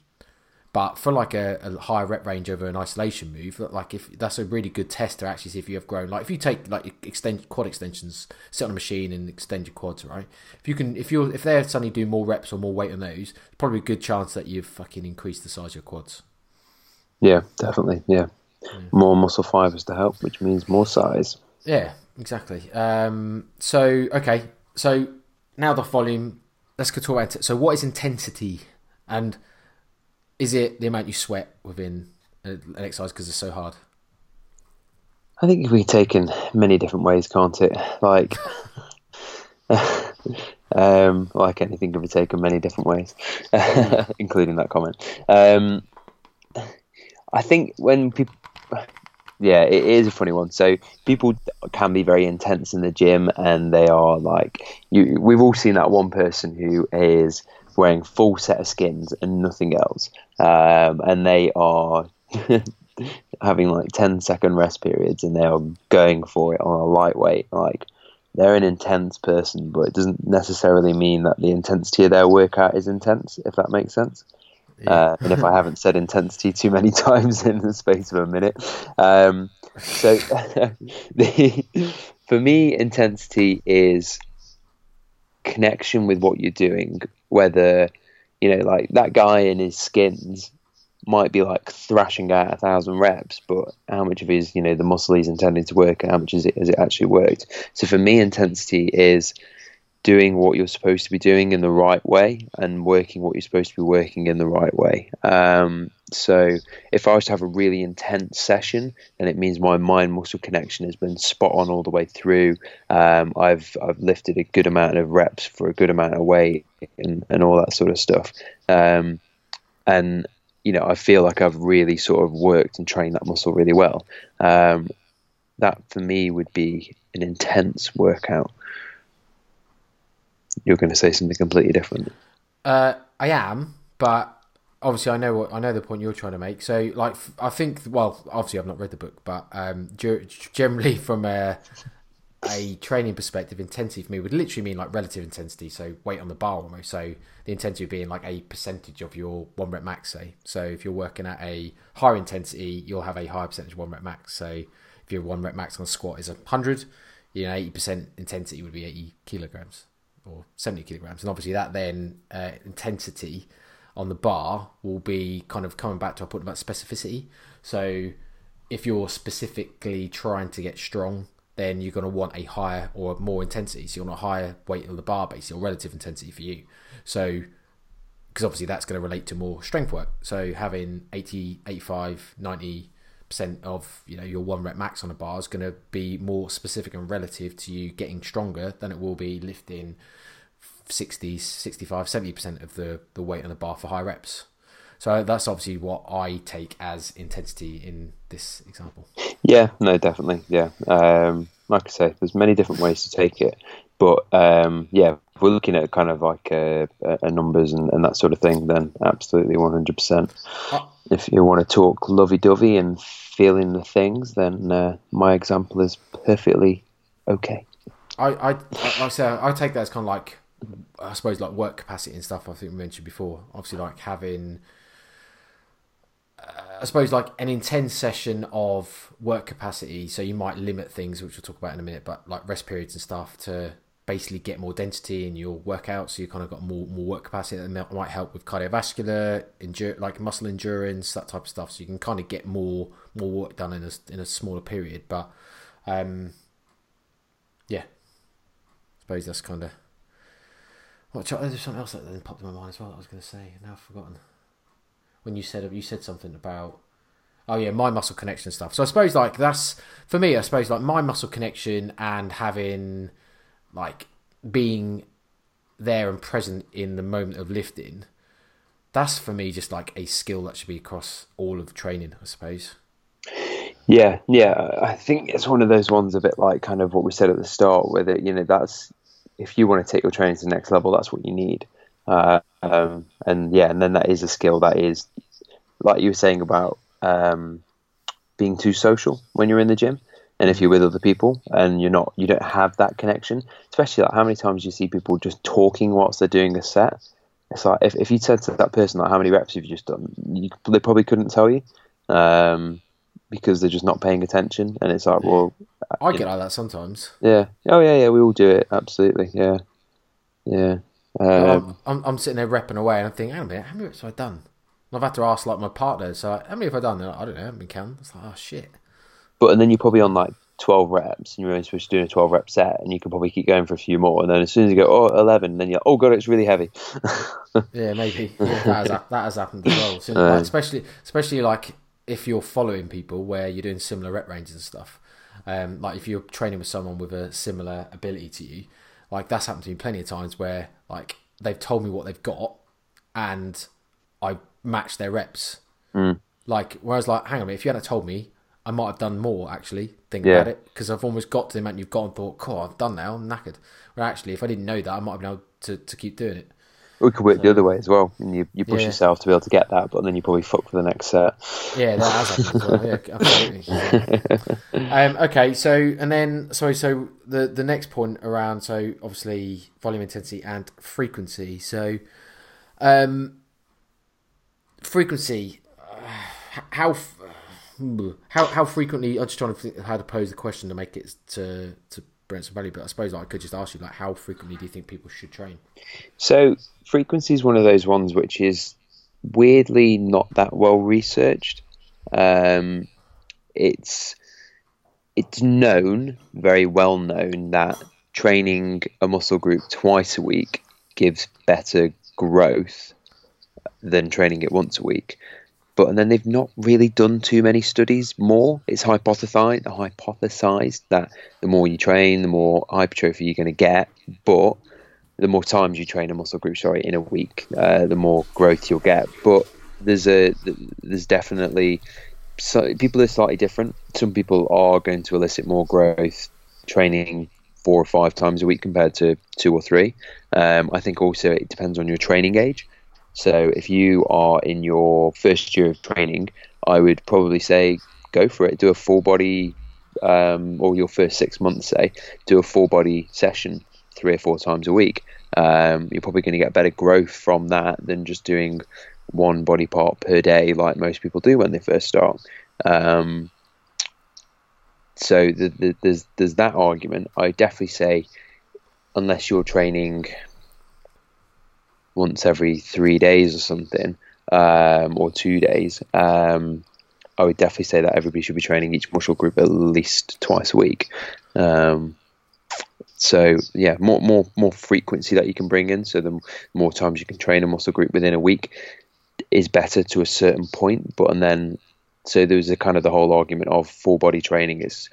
But for like a, a higher rep range over an isolation move, like if that's a really good test to actually see if you have grown. Like if you take like extend quad extensions, sit on a machine and extend your quads, right? If you can, if you're if they're suddenly do more reps or more weight on those, probably a good chance that you've fucking increased the size of your quads. Yeah, definitely. Yeah, yeah. more muscle fibers to help, which means more size. Yeah, exactly. Um, so okay, so now the volume. Let's go talk about it. So what is intensity and is it the amount you sweat within an exercise because it's so hard? I think it can be taken many different ways, can't it? Like, um, like anything can be taken many different ways, including that comment. Um, I think when people, yeah, it is a funny one. So people can be very intense in the gym, and they are like, you. We've all seen that one person who is wearing full set of skins and nothing else, um, and they are having like 10 second rest periods, and they are going for it on a lightweight. Like they're an intense person, but it doesn't necessarily mean that the intensity of their workout is intense. If that makes sense. Uh, and if I haven't said intensity too many times in the space of a minute, um, so the, for me, intensity is connection with what you're doing, whether you know, like that guy in his skins might be like thrashing out a thousand reps, but how much of his, you know, the muscle he's intending to work and how much is it has it actually worked? So for me, intensity is doing what you're supposed to be doing in the right way and working what you're supposed to be working in the right way. Um, so if I was to have a really intense session, then it means my mind muscle connection has been spot on all the way through. Um, I've I've lifted a good amount of reps for a good amount of weight and, and all that sort of stuff. Um, and you know, I feel like I've really sort of worked and trained that muscle really well. Um, that for me would be an intense workout. You're going to say something completely different. Uh, I am, but obviously I know what I know the point you're trying to make. So, like, I think, well, obviously I've not read the book, but um, generally from a a training perspective, intensity for me would literally mean like relative intensity, so weight on the bar almost. So the intensity being like a percentage of your one rep max, say. So if you're working at a higher intensity, you'll have a higher percentage of one rep max. So if your one rep max on a squat is 100, you know, 80% intensity would be 80 kilograms or 70 kilograms. And obviously that then uh, intensity on the bar will be kind of coming back to our point about specificity. So if you're specifically trying to get strong, then you're going to want a higher or more intensity. So you want a higher weight on the bar base, or relative intensity for you. So, because obviously that's going to relate to more strength work. So having 80, 85, 90 percent of you know your one rep max on a bar is going to be more specific and relative to you getting stronger than it will be lifting 60 65 70% of the the weight on the bar for high reps. So that's obviously what i take as intensity in this example. Yeah no definitely yeah. Um, like i say there's many different ways to take it but um, yeah if we're looking at kind of like a, a numbers and, and, that sort of thing then absolutely 100% uh, if you want to talk lovey-dovey and feeling the things then uh, my example is perfectly okay. I, I, like I say, I take that as kind of like I suppose like work capacity and stuff. I think we mentioned before. Obviously, like having, uh, I suppose like an intense session of work capacity. So you might limit things, which we'll talk about in a minute, but like rest periods and stuff to basically get more density in your workout. So you kind of got more more work capacity that might help with cardiovascular, endure like muscle endurance, that type of stuff. So you can kind of get more more work done in a in a smaller period. But um, yeah, I suppose that's kind of what? There's something else that then popped in my mind as well. That I was going to say. And now I've forgotten. When you said you said something about oh yeah mind muscle connection stuff. So I suppose like that's for me. I suppose like mind muscle connection and having like being there and present in the moment of lifting. That's for me just like a skill that should be across all of training. I suppose. Yeah, yeah. I think it's one of those ones a bit like kind of what we said at the start, where that you know that's if you want to take your training to the next level, that's what you need. Uh, um, and yeah, and then that is a skill that is, like you were saying about um, being too social when you're in the gym, and if you're with other people and you're not, you don't have that connection. Especially like how many times you see people just talking whilst they're doing a set. It's like if, if you said to that person like how many reps have you just done, you, they probably couldn't tell you. Um, because they're just not paying attention. And it's like, well, I get know, like that sometimes. Yeah. Oh yeah, yeah. We all do it. Absolutely. Yeah. Yeah. Um, I'm, I'm sitting there repping away, and I'm thinking, hang on a minute, how many reps have I done? And I've had to ask like my partner, so how many have I done? Like, I don't know, I haven't been counting. It's like, oh shit. But and then you're probably on like 12 reps, and you're only supposed to do a 12 rep set, and you can probably keep going for a few more. And then as soon as you go, oh, 11, then you're, oh god, it's really heavy. yeah, maybe yeah, that, has, that has happened as well. So, like, especially, especially like if you're following people where you're doing similar rep ranges and stuff, um, like if you're training with someone with a similar ability to you, like that's happened to me plenty of times where like they've told me what they've got and I match their reps. Mm. Like whereas like hang on, if you hadn't told me, I might have done more actually. Think yeah. about it because I've almost got to the amount you've got and thought, "Cool, I've done now. I'm knackered." Where actually, if I didn't know that, I might have been able to, to keep doing it. It could work so, the other way as well. And you, you push yeah. yourself to be able to get that, but then you probably fuck for the next set. Yeah, that has happened well. Yeah, absolutely. um, okay, so and then sorry, so the the next point around so obviously volume intensity and frequency. So, um, frequency. Uh, how how how frequently? I'm just trying to think how to pose the question to make it to to But I suppose I could just ask you, like, how frequently do you think people should train? So frequency is one of those ones which is weirdly not that well researched. Um, it's it's known, very well known, that training a muscle group twice a week gives better growth than training it once a week. But and then they've not really done too many studies more. It's hypothesized, hypothesized that the more you train, the more hypertrophy you're going to get. But the more times you train a muscle group, sorry, in a week, uh, the more growth you'll get. But there's a there's definitely so people are slightly different. Some people are going to elicit more growth training four or five times a week compared to two or three. Um, I think also it depends on your training age. So if you are in your first year of training, I would probably say go for it. Do a full body, um, or your first six months, say, do a full body session three or four times a week. Um, you're probably going to get better growth from that than just doing one body part per day, like most people do when they first start. Um, so the, the, there's there's that argument. I definitely say, unless you're training once every three days or something, um, or two days, um, I would definitely say that everybody should be training each muscle group at least twice a week. Um, so yeah, more more more frequency that you can bring in. So the more times you can train a muscle group within a week is better to a certain point. But and then so there was a kind of the whole argument of full body training is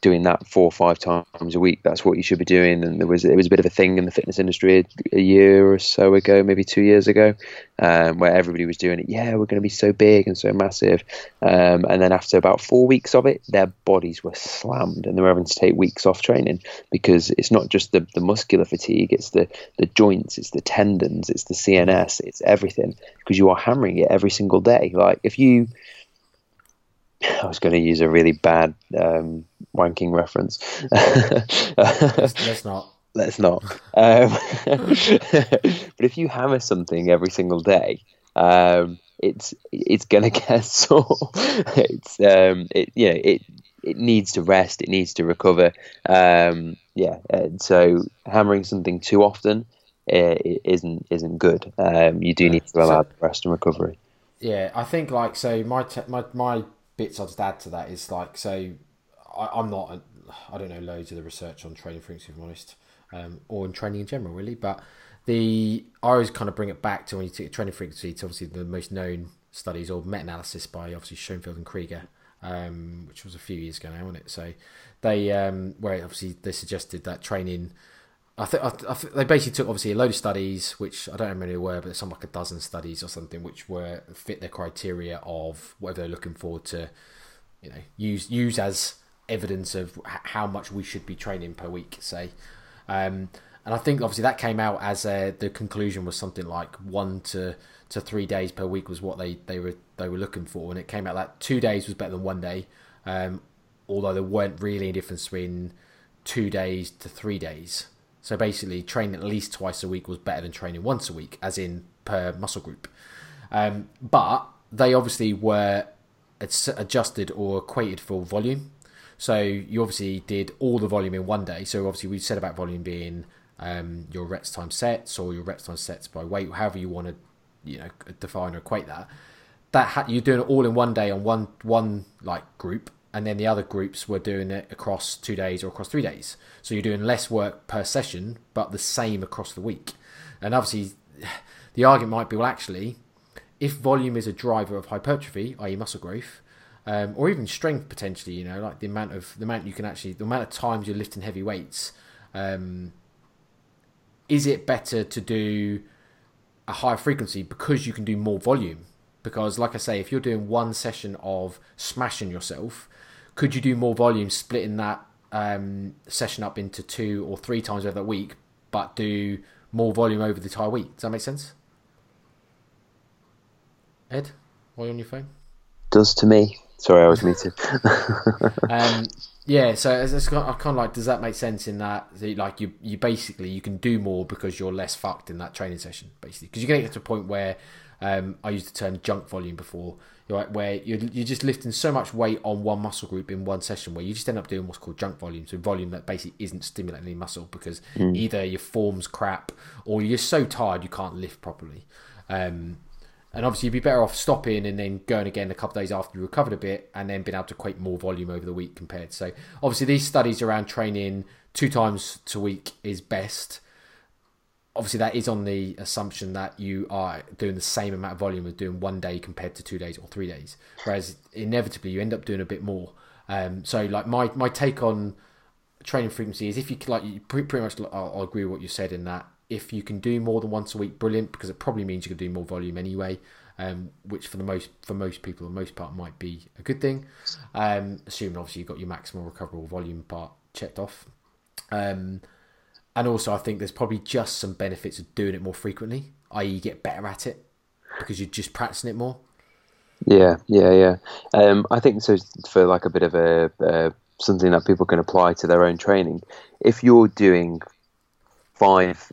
doing that four or five times a week. That's what you should be doing. And there was it was a bit of a thing in the fitness industry a, a year or so ago, maybe two years ago, um, where everybody was doing it. Yeah, we're going to be so big and so massive. Um, and then after about four weeks of it, their bodies were slammed, and they were having to take weeks off training because it's not just the, the muscular fatigue; it's the the joints, it's the tendons, it's the CNS, it's everything because you are hammering it every single day. Like if you I was going to use a really bad um, wanking reference. let's, let's, not. Let's not. Um, but if you hammer something every single day, um, it's it's going to get sore. it's um, it yeah it it needs to rest. It needs to recover. Um, yeah, and so hammering something too often uh, isn't isn't good. Um, you do need to allow so, rest and recovery. Yeah, I think like so my te- my my bits I'll just add to that is like so I, am not I don't know loads of the research on training frequency if I'm honest um, or in training in general really but the I always kind of bring it back to when you take training frequency to obviously the most known studies or meta-analysis by obviously Schoenfeld and Krieger um, which was a few years ago now wasn't it? So they um, where obviously they suggested that training I think th- they basically took obviously a load of studies, which I don't remember who were, but some like a dozen studies or something, which were fit their criteria of whatever they're looking for to, you know, use use as evidence of how much we should be training per week, say. Um, and I think obviously that came out as the conclusion was something like one to, to three days per week was what they, they were they were looking for, and it came out that two days was better than one day, um, although there weren't really a difference between two days to three days. So basically, training at least twice a week was better than training once a week, as in per muscle group. Um, but they obviously were adjusted or equated for volume. So you obviously did all the volume in one day. So obviously we said about volume being um, your reps time sets or your reps time sets by weight, however you want to, you know, define or equate that. That ha- you're doing it all in one day on one one like group, and then the other groups were doing it across two days or across three days. So you're doing less work per session, but the same across the week. And obviously, the argument might be well, actually, if volume is a driver of hypertrophy, i.e., muscle growth, um, or even strength potentially, you know, like the amount of the amount you can actually, the amount of times you're lifting heavy weights, um, is it better to do a higher frequency because you can do more volume? Because, like I say, if you're doing one session of smashing yourself, could you do more volume, splitting that um, session up into two or three times over that week, but do more volume over the entire week? Does that make sense? Ed, are you on your phone? Does to me. Sorry, I was muted. um, yeah, so it's, it's kind, of, kind of like, does that make sense in that, like, you you basically you can do more because you're less fucked in that training session, basically, because you're going to get to a point where um, I used the term junk volume before, right, where you're, you're just lifting so much weight on one muscle group in one session where you just end up doing what's called junk volume. So, volume that basically isn't stimulating any muscle because mm. either your form's crap or you're so tired you can't lift properly. Um, and obviously, you'd be better off stopping and then going again a couple of days after you recovered a bit and then being able to create more volume over the week compared. So, obviously, these studies around training two times to week is best. Obviously, that is on the assumption that you are doing the same amount of volume as doing one day compared to two days or three days. Whereas inevitably, you end up doing a bit more. Um, so, like my my take on training frequency is if you like, you pretty much I'll, I'll agree with what you said in that if you can do more than once a week, brilliant because it probably means you can do more volume anyway. Um, which for the most for most people, the most part, might be a good thing. Um, assuming obviously you've got your maximal recoverable volume part checked off. And also, I think there's probably just some benefits of doing it more frequently, i.e., you get better at it because you're just practicing it more. Yeah, yeah, yeah. Um, I think so. For like a bit of a uh, something that people can apply to their own training, if you're doing five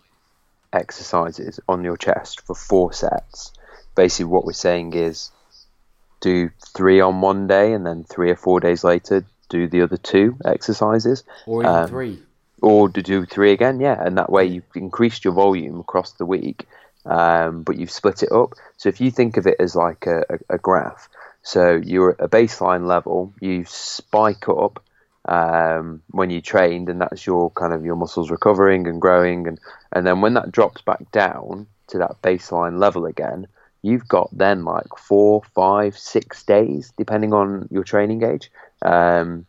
exercises on your chest for four sets, basically what we're saying is do three on one day and then three or four days later do the other two exercises, or even um, three, or to do three again. Yeah, and that way you've increased your volume across the week, um, but you've split it up. So if you think of it as like a, a, a graph, so you're at a baseline level, you spike up um, when you trained, and that's your kind of your muscles recovering and growing, and and then when that drops back down to that baseline level again, you've got then like four, five, six days, depending on your training age, um,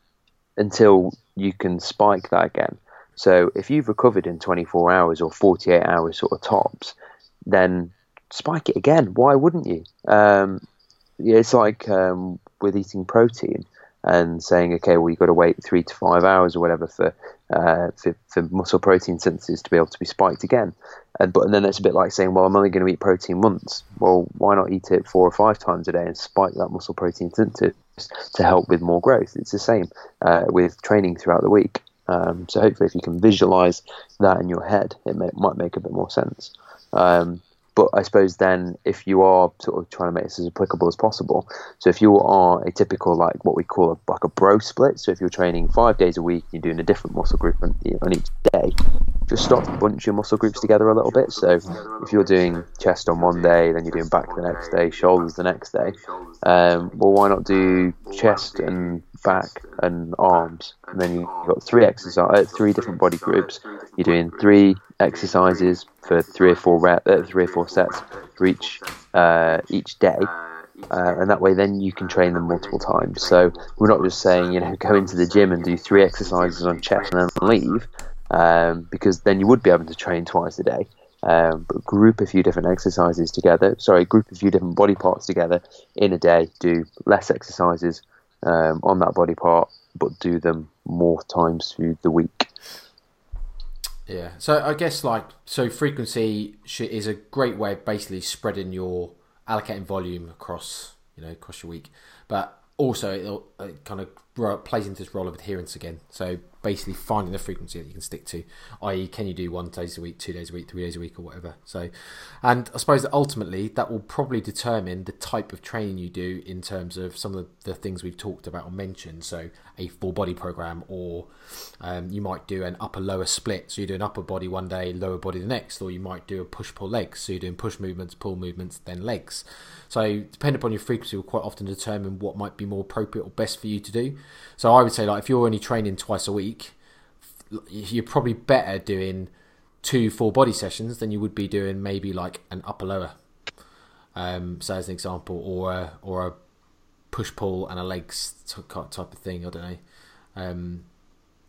until you can spike that again. So if you've recovered in 24 hours or 48 hours, sort of tops, then spike it again. Why wouldn't you? Um, yeah, it's like um, with eating protein and saying, okay, well, you've got to wait three to five hours or whatever for, uh, for, for muscle protein synthesis to be able to be spiked again. And but and then it's a bit like saying, well, I'm only going to eat protein once. Well, why not eat it four or five times a day and spike that muscle protein synthesis to help with more growth? It's the same uh, with training throughout the week. Um, so hopefully, if you can visualize that in your head, it may, might make a bit more sense. Um, but I suppose then, if you are sort of trying to make this as applicable as possible, so if you are a typical like what we call a, like a bro split, so if you're training five days a week, you're doing a different muscle group on, on each day, just start to bunch your muscle groups together a little bit. So if you're doing chest on one day, then you're doing back the next day, shoulders the next day. Um, well, why not do chest and back and arms, and then you've got three exercise, uh, three different body groups. You're doing three exercises for three or four rep, uh, three or four sets for each uh, each day. Uh, and that way, then you can train them multiple times. So we're not just saying, you know, go into the gym and do three exercises on chest and then leave, um, because then you would be able to train twice a day. Um, but group a few different exercises together. Sorry, group a few different body parts together in a day. Do less exercises um, on that body part, but do them more times through the week. Yeah, so I guess like so frequency is a great way of basically spreading your allocating volume across you know across your week, but also it kind of plays into this role of adherence again. So basically finding the frequency that you can stick to, i.e., can you do one days a week, two days a week, three days a week, or whatever. So, and I suppose that ultimately that will probably determine the type of training you do in terms of some of the, the things we've talked about or mentioned. So, a full body program, or um, you might do an upper lower split. So, you do an upper body one day, lower body the next, or you might do a push pull legs. So, you're doing push movements, pull movements, then legs. So, depending upon your frequency, will quite often determine what might be more appropriate or best for you to do. So, I would say, like, if you're only training twice a week, you're probably better doing two full body sessions than you would be doing maybe like an upper lower. Um, so as an example, or a, or a push pull and a legs type of thing. I don't know.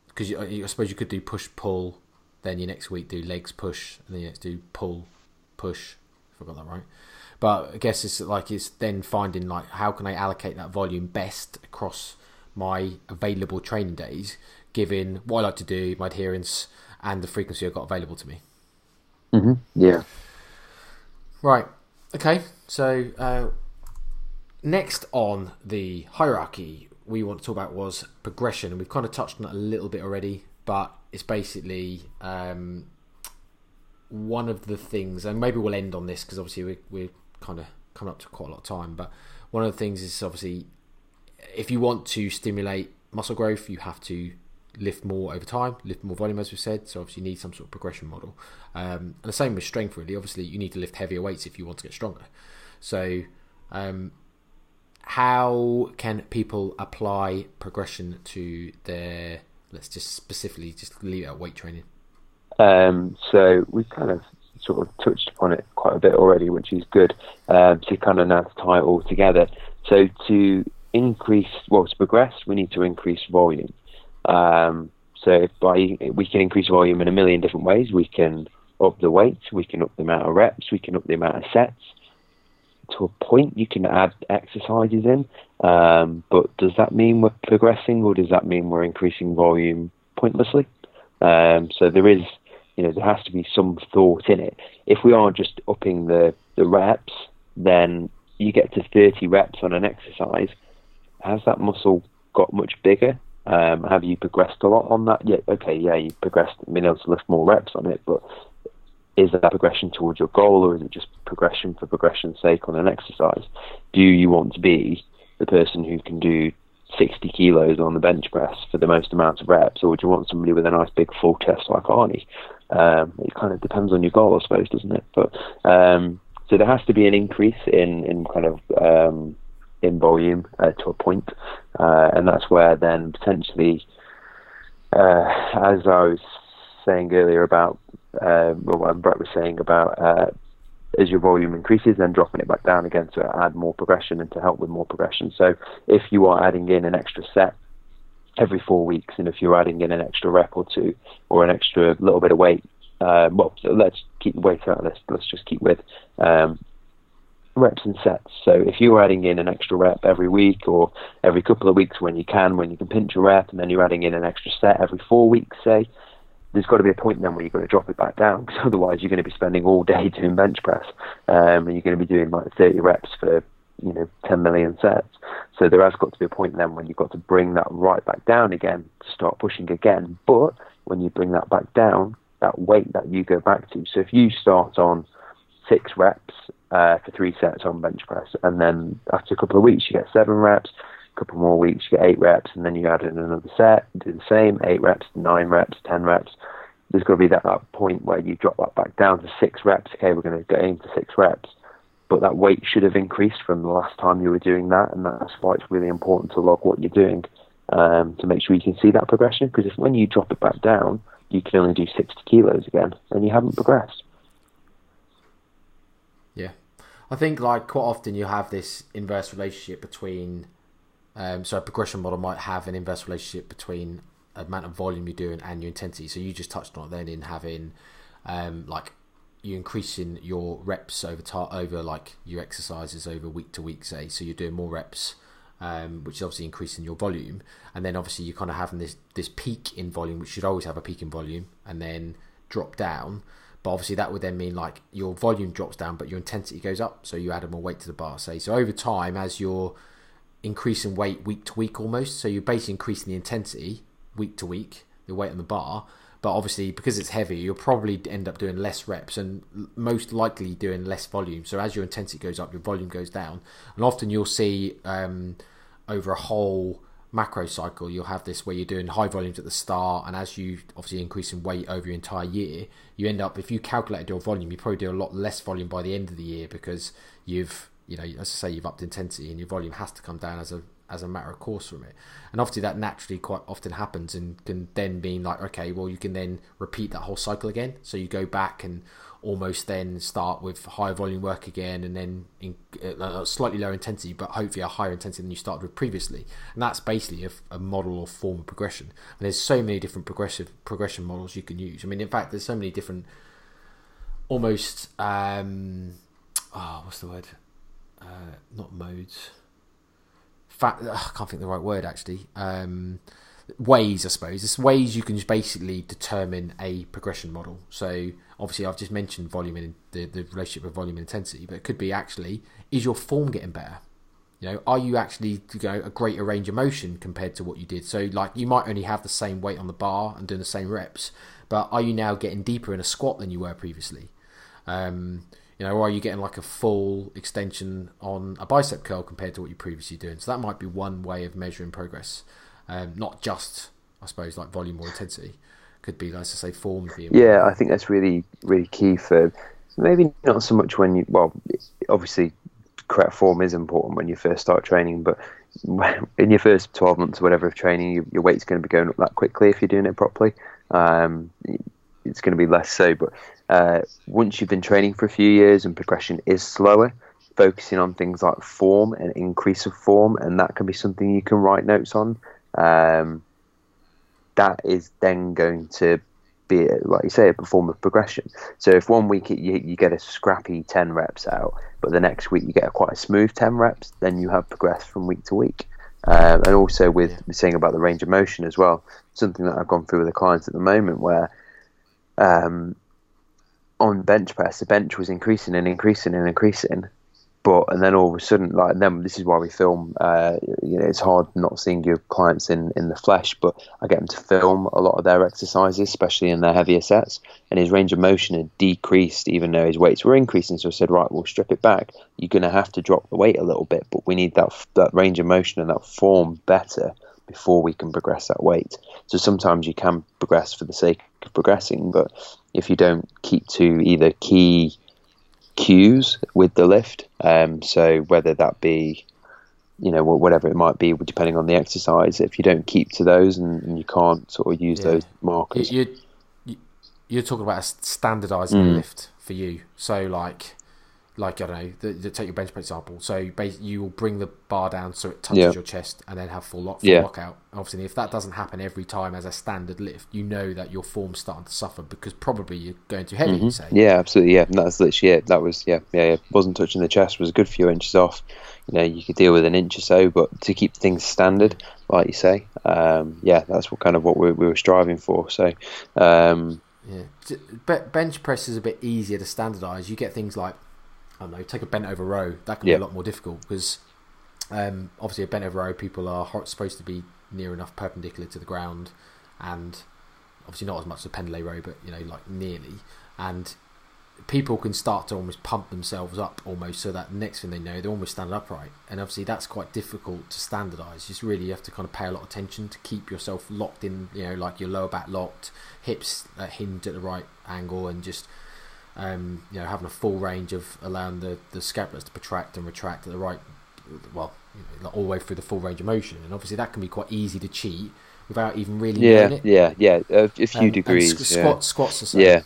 Because um, I suppose you could do push pull, then your next week do legs push, and then you next do pull push. If I got that right. But I guess it's like it's then finding like how can I allocate that volume best across my available training days given what I like to do, my adherence, and the frequency I've got available to me. Mm-hmm. Yeah. Right. Okay. So uh, next on the hierarchy we want to talk about was progression, and we've kind of touched on it a little bit already, but it's basically um, one of the things, and maybe we'll end on this because obviously we, we're kind of coming up to quite a lot of time. But one of the things is obviously if you want to stimulate muscle growth, you have to lift more over time, lift more volume, as we said. So obviously, you need some sort of progression model. Um, and the same with strength, really. Obviously, you need to lift heavier weights if you want to get stronger. So, um, how can people apply progression to their let's just specifically just leave it at weight training. Um, so we've kind of sort of touched upon it quite a bit already, which is good. Um, to kind of now tie it all together. So to increase, well, to progress, we need to increase volume. Um, so by we can increase volume in a million different ways. We can up the weight, we can up the amount of reps, we can up the amount of sets. To a point, you can add exercises in, um, but does that mean we're progressing, or does that mean we're increasing volume pointlessly? Um, so there is, you know, there has to be some thought in it. If we are just upping the the reps, then you get to 30 reps on an exercise. Has that muscle got much bigger? Um, have you progressed a lot on that? Yeah, okay, yeah, you've progressed, been able to lift more reps on it, but is that progression towards your goal or is it just progression for progression's sake on an exercise? Do you want to be the person who can do 60 kilos on the bench press for the most amount of reps, or do you want somebody with a nice big full chest like Arnie? Um, it kind of depends on your goal, I suppose, doesn't it? But um, so there has to be an increase in in kind of um, in volume uh, to a point, uh, and that's where then potentially, uh, as I was saying earlier about um, what Brett was saying about uh, as your volume increases, then dropping it back down again to add more progression and to help with more progression. So if you are adding in an extra set every four weeks, and if you're adding in an extra rep or two or an extra little bit of weight, uh, well, so let's keep the weight out of this. Let's just keep with um, reps and sets. So if you're adding in an extra rep every week or every couple of weeks when you can, when you can pinch a rep, and then you're adding in an extra set every four weeks, say, there's got to be a point then where you've got to drop it back down because otherwise you're going to be spending all day doing bench press um, and you're going to be doing like 30 reps for you know 10 million sets. So there has got to be a point then when you've got to bring that right back down again to start pushing again. But when you bring that back down, that weight that you go back to. So if you start on six reps uh, for three sets on bench press, and then after a couple of weeks you get seven reps, couple more weeks you get eight reps, and then you add in another set, do the same, eight reps, nine reps, ten reps. There's got to be that, that point where you drop that back down to six reps. Okay, we're going to go into six reps, but that weight should have increased from the last time you were doing that, and that's why it's really important to log what you're doing um, to make sure you can see that progression. Because if when you drop it back down, you can only do 60 kilos again, and you haven't progressed. Yeah, I think like quite often you have this inverse relationship between. Um, so a progression model might have an inverse relationship between amount of volume you're doing and your intensity. So you just touched on it then in having um, like you increasing your reps over time over like your exercises over week to week, say. So you're doing more reps um, which is obviously increasing your volume. And then obviously you're kind of having this this peak in volume, which should always have a peak in volume, and then drop down. But obviously that would then mean like your volume drops down, but your intensity goes up. So you add more weight to the bar, say. So over time, as you're increasing weight week to week almost, so you're basically increasing the intensity week to week, the weight on the bar. But obviously, because it's heavy, you'll probably end up doing less reps and most likely doing less volume. So as your intensity goes up, your volume goes down. And often you'll see um, over a whole macro cycle, you'll have this where you're doing high volumes at the start, and as you obviously increase in weight over your entire year, you end up if you calculated your volume, you probably do a lot less volume by the end of the year because you've you know as I say you've upped intensity and your volume has to come down as a as a matter of course from it. And obviously that naturally quite often happens and can then mean like, okay, well you can then repeat that whole cycle again. So you go back and almost then start with higher volume work again and then in, slightly lower intensity, but hopefully a higher intensity than you started with previously. And that's basically a, a model or form of progression. And there's so many different progressive progression models you can use. I mean, in fact, there's so many different almost, um, oh, what's the word? Uh, not modes fa- I can't think the right word actually. Um, ways, I suppose. It's ways you can just basically determine a progression model. So obviously, I've just mentioned volume and the, the relationship of volume and intensity, but it could be actually is your form getting better? You know, are you actually you know, a greater range of motion compared to what you did? So like you might only have the same weight on the bar and doing the same reps, but are you now getting deeper in a squat than you were previously? Um, you know, are you getting like a full extension on a bicep curl compared to what you're previously doing? So that might be one way of measuring progress, um, not just, I suppose, like volume or intensity. Could be, let's say, form. Being yeah, I think that's really, really key for maybe not so much when you, well, obviously correct form is important when you first start training, but in your first 12 months or whatever of training, your, your weight's going to be going up that quickly if you're doing it properly. Um, it's going to be less so, but uh, once you've been training for a few years and progression is slower, focusing on things like form and increase of form, and that can be something you can write notes on. Um, that is then going to be, like you say, a form of progression. So if one week you, you get a scrappy 10 reps out, but the next week you get a quite a smooth 10 reps, then you have progressed from week to week. Um, and also with yeah. saying about the range of motion as well, something that I've gone through with the clients at the moment where um, on bench press, the bench was increasing and increasing and increasing, but and then all of a sudden, like, then this is why we film. Uh, you know, it's hard not seeing your clients in in the flesh, but I get them to film a lot of their exercises, especially in their heavier sets. And his range of motion had decreased, even though his weights were increasing. So I said, right, we'll strip it back. You're going to have to drop the weight a little bit, but we need that that range of motion and that form better before we can progress that weight. So sometimes you can progress for the sake of progressing, but if you don't keep to either key cues with the lift. Um, so whether that be, you know, whatever it might be, depending on the exercise, if you don't keep to those and, and you can't sort of use yeah. those markers, you, you're talking about standardizing mm. lift for you. So like like I don't know, the, the, take your bench press example. So you will bring the bar down so it touches yeah. your chest, and then have full lock, full yeah. lockout. Obviously, if that doesn't happen every time as a standard lift, you know that your form's starting to suffer because probably you're going too heavy. Mm-hmm. say, yeah, absolutely, yeah. And that's literally it. That was yeah, yeah, yeah. Wasn't touching the chest. Was a good few inches off. You know, you could deal with an inch or so, but to keep things standard, like you say, um, yeah, that's what kind of what we, we were striving for. So. Um, yeah, bench press is a bit easier to standardize. You get things like I don't know, take a bent over row. That can yeah. be a lot more difficult because um, obviously a bent over row, people are supposed to be near enough perpendicular to the ground, and obviously not as much as a pendlay row, but you know, like nearly. And people can start to almost pump themselves up almost so that next thing they know they're almost standing upright and obviously that's quite difficult to standardize you just really have to kind of pay a lot of attention to keep yourself locked in you know like your lower back locked hips uh, hinged at the right angle and just um, you know, having a full range of allowing the, the scapulars to protract and retract at the right, well, you know, all the way through the full range of motion. And obviously that can be quite easy to cheat without even really yeah, knowing it. Yeah, yeah, a, a few um, degrees. Squ- yeah. Squats, squats the same. Yeah.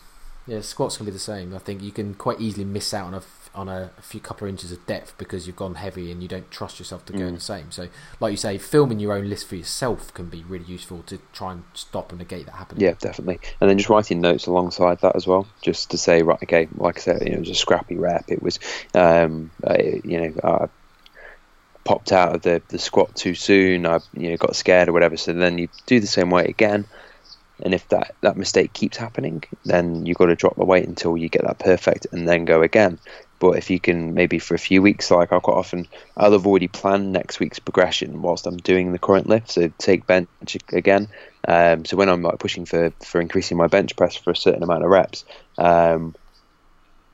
Yeah, squats can be the same. I think you can quite easily miss out on a on a, a, few couple of inches of depth because you've gone heavy and you don't trust yourself to go mm. in the same. So, like you say, filming your own list for yourself can be really useful to try and stop and negate that happening. Yeah, definitely. And then just writing notes alongside that as well, just to say, right, okay, like I said, you know, it was a scrappy rep. It was, um, uh, you know, uh, popped out of the, the squat too soon. I you know got scared or whatever. So then you do the same weight again. And if that, that mistake keeps happening, then you've got to drop the weight until you get that perfect and then go again. But if you can maybe for a few weeks, like I quite often, I'll have already planned next week's progression whilst I'm doing the current lift. So take bench again. Um, so when I'm like pushing for for increasing my bench press for a certain amount of reps, um,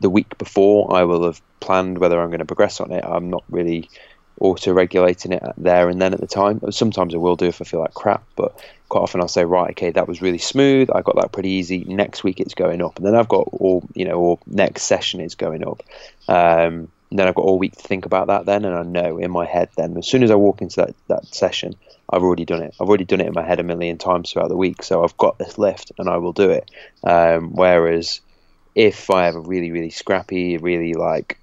the week before I will have planned whether I'm going to progress on it. I'm not really auto regulating it there and then at the time. Sometimes I will do if I feel like crap, but quite often I'll say, right, okay, that was really smooth. I got that pretty easy. Next week it's going up, and then I've got all you know, or next session is going up. Um, and then I've got all week to think about that then, and I know in my head then as soon as I walk into that, that session, I've already done it. I've already done it in my head a million times throughout the week, so I've got this lift and I will do it. Um, whereas if I have a really, really scrappy, really like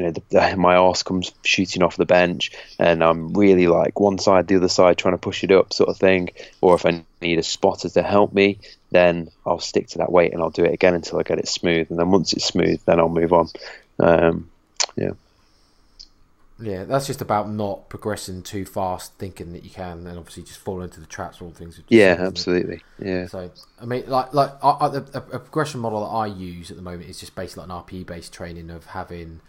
you know, the, the, my arse comes shooting off the bench, and I'm really like one side, the other side, trying to push it up, sort of thing. Or if I need a spotter to help me, then I'll stick to that weight and I'll do it again until I get it smooth. And then once it's smooth, then I'll move on. Um, yeah. Yeah, that's just about not progressing too fast, thinking that you can, and obviously just fall into the traps, all things. Yeah, absolutely. Yeah. So, I mean, like, like I, I, a, a progression model that I use at the moment is just basically like an RPE based training of having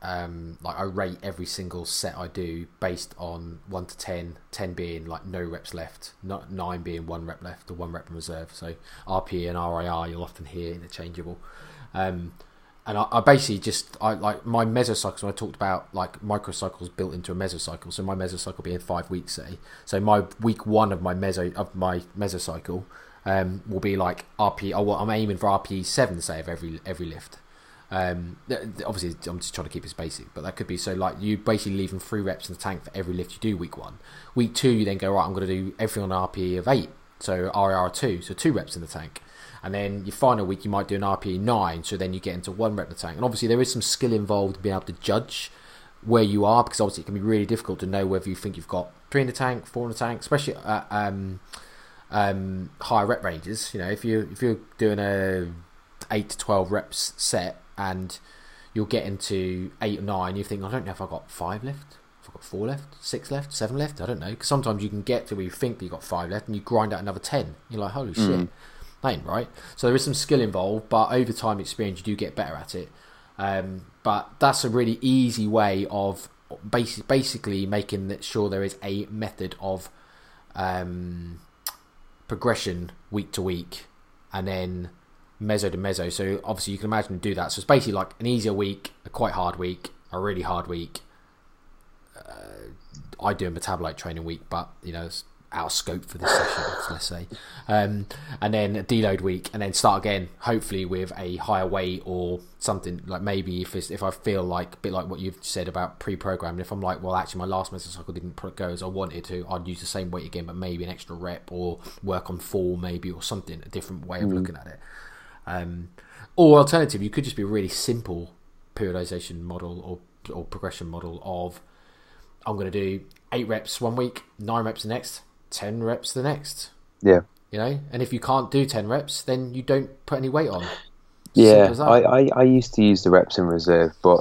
um, like I rate every single set I do based on one to 10, 10 being like no reps left, not nine being one rep left or one rep in reserve. So RP and RIR you'll often hear interchangeable. Um, and I, I, basically just I like my mesocycles. When I talked about like microcycles built into a mesocycle. So my mesocycle being five weeks, say. So my week one of my meso of my mesocycle um, will be like RP. Well, I'm aiming for RPE seven, say, of every every lift Um, obviously, I'm just trying to keep it basic, but that could be so like you basically leaving three reps in the tank for every lift you do week one. Week two, you then go right. I'm going to do everything on RPE of eight, so RIR two, so two reps in the tank. And then your final week, you might do an RPE nine, so then you get into one rep in the tank. And obviously, there is some skill involved in being able to judge where you are because obviously it can be really difficult to know whether you think you've got three in the tank, four in the tank, especially at um, um, higher rep ranges. You know, if you if you're doing a eight to twelve reps set and you'll get into eight or nine, you think I don't know if I've got five left, if I've got four left, six left, seven left. I don't know because sometimes you can get to where you think you've got five left and you grind out another ten. You're like, holy mm. shit. That ain't right. So there is some skill involved, but over time experience, you do get better at it. Um, but that's a really easy way of basic, basically making sure there is a method of um, progression week to week, and then meso to meso. So obviously you can imagine do that. So it's basically like an easier week, a quite hard week, a really hard week. Uh, I do a metabolite training week, but you know it's out of scope for this session, let's say. Um, and then a deload week, and then start again, hopefully with a higher weight or something like maybe if if I feel like a bit like what you've said about pre-programming. If I'm like, well, actually my last mesocycle didn't go as I wanted to, I'd use the same weight again, but maybe an extra rep or work on form, maybe or something, a different way of mm. looking at it. Um, or alternative, you could just be a really simple periodization model or or progression model of I'm going to do eight reps one week, nine reps the next 10 reps the next. Yeah. You know, and if you can't do 10 reps, then you don't put any weight on. Yeah, I, I, I used to use the reps in reserve, but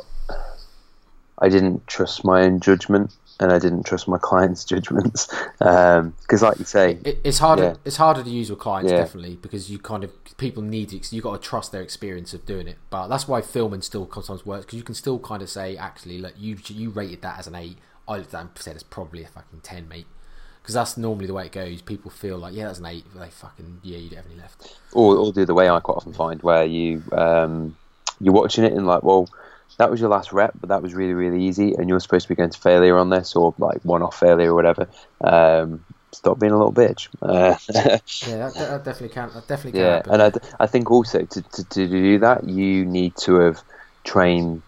I didn't trust my own judgment and I didn't trust my clients' judgments because, um, like you say, it, it's harder. Yeah. It's harder to use with clients yeah. definitely because you kind of people need it. You got to trust their experience of doing it. But that's why filming still sometimes works because you can still kind of say, actually, look, you you rated that as an eight. I said it's probably a fucking ten, mate because that's normally the way it goes. People feel like, yeah, that's an eight, but they fucking yeah, you don't have any left. Or, or the other way, I quite often find where you um, you're watching it and like, well, that was your last rep, but that was really really easy, and you're supposed to be going to failure on this or like one off failure or whatever. Um, stop being a little bitch. Uh, yeah, that, that, definitely can. That definitely can. Yeah, happen. and I, I think also to, to, to do that, you need to have trained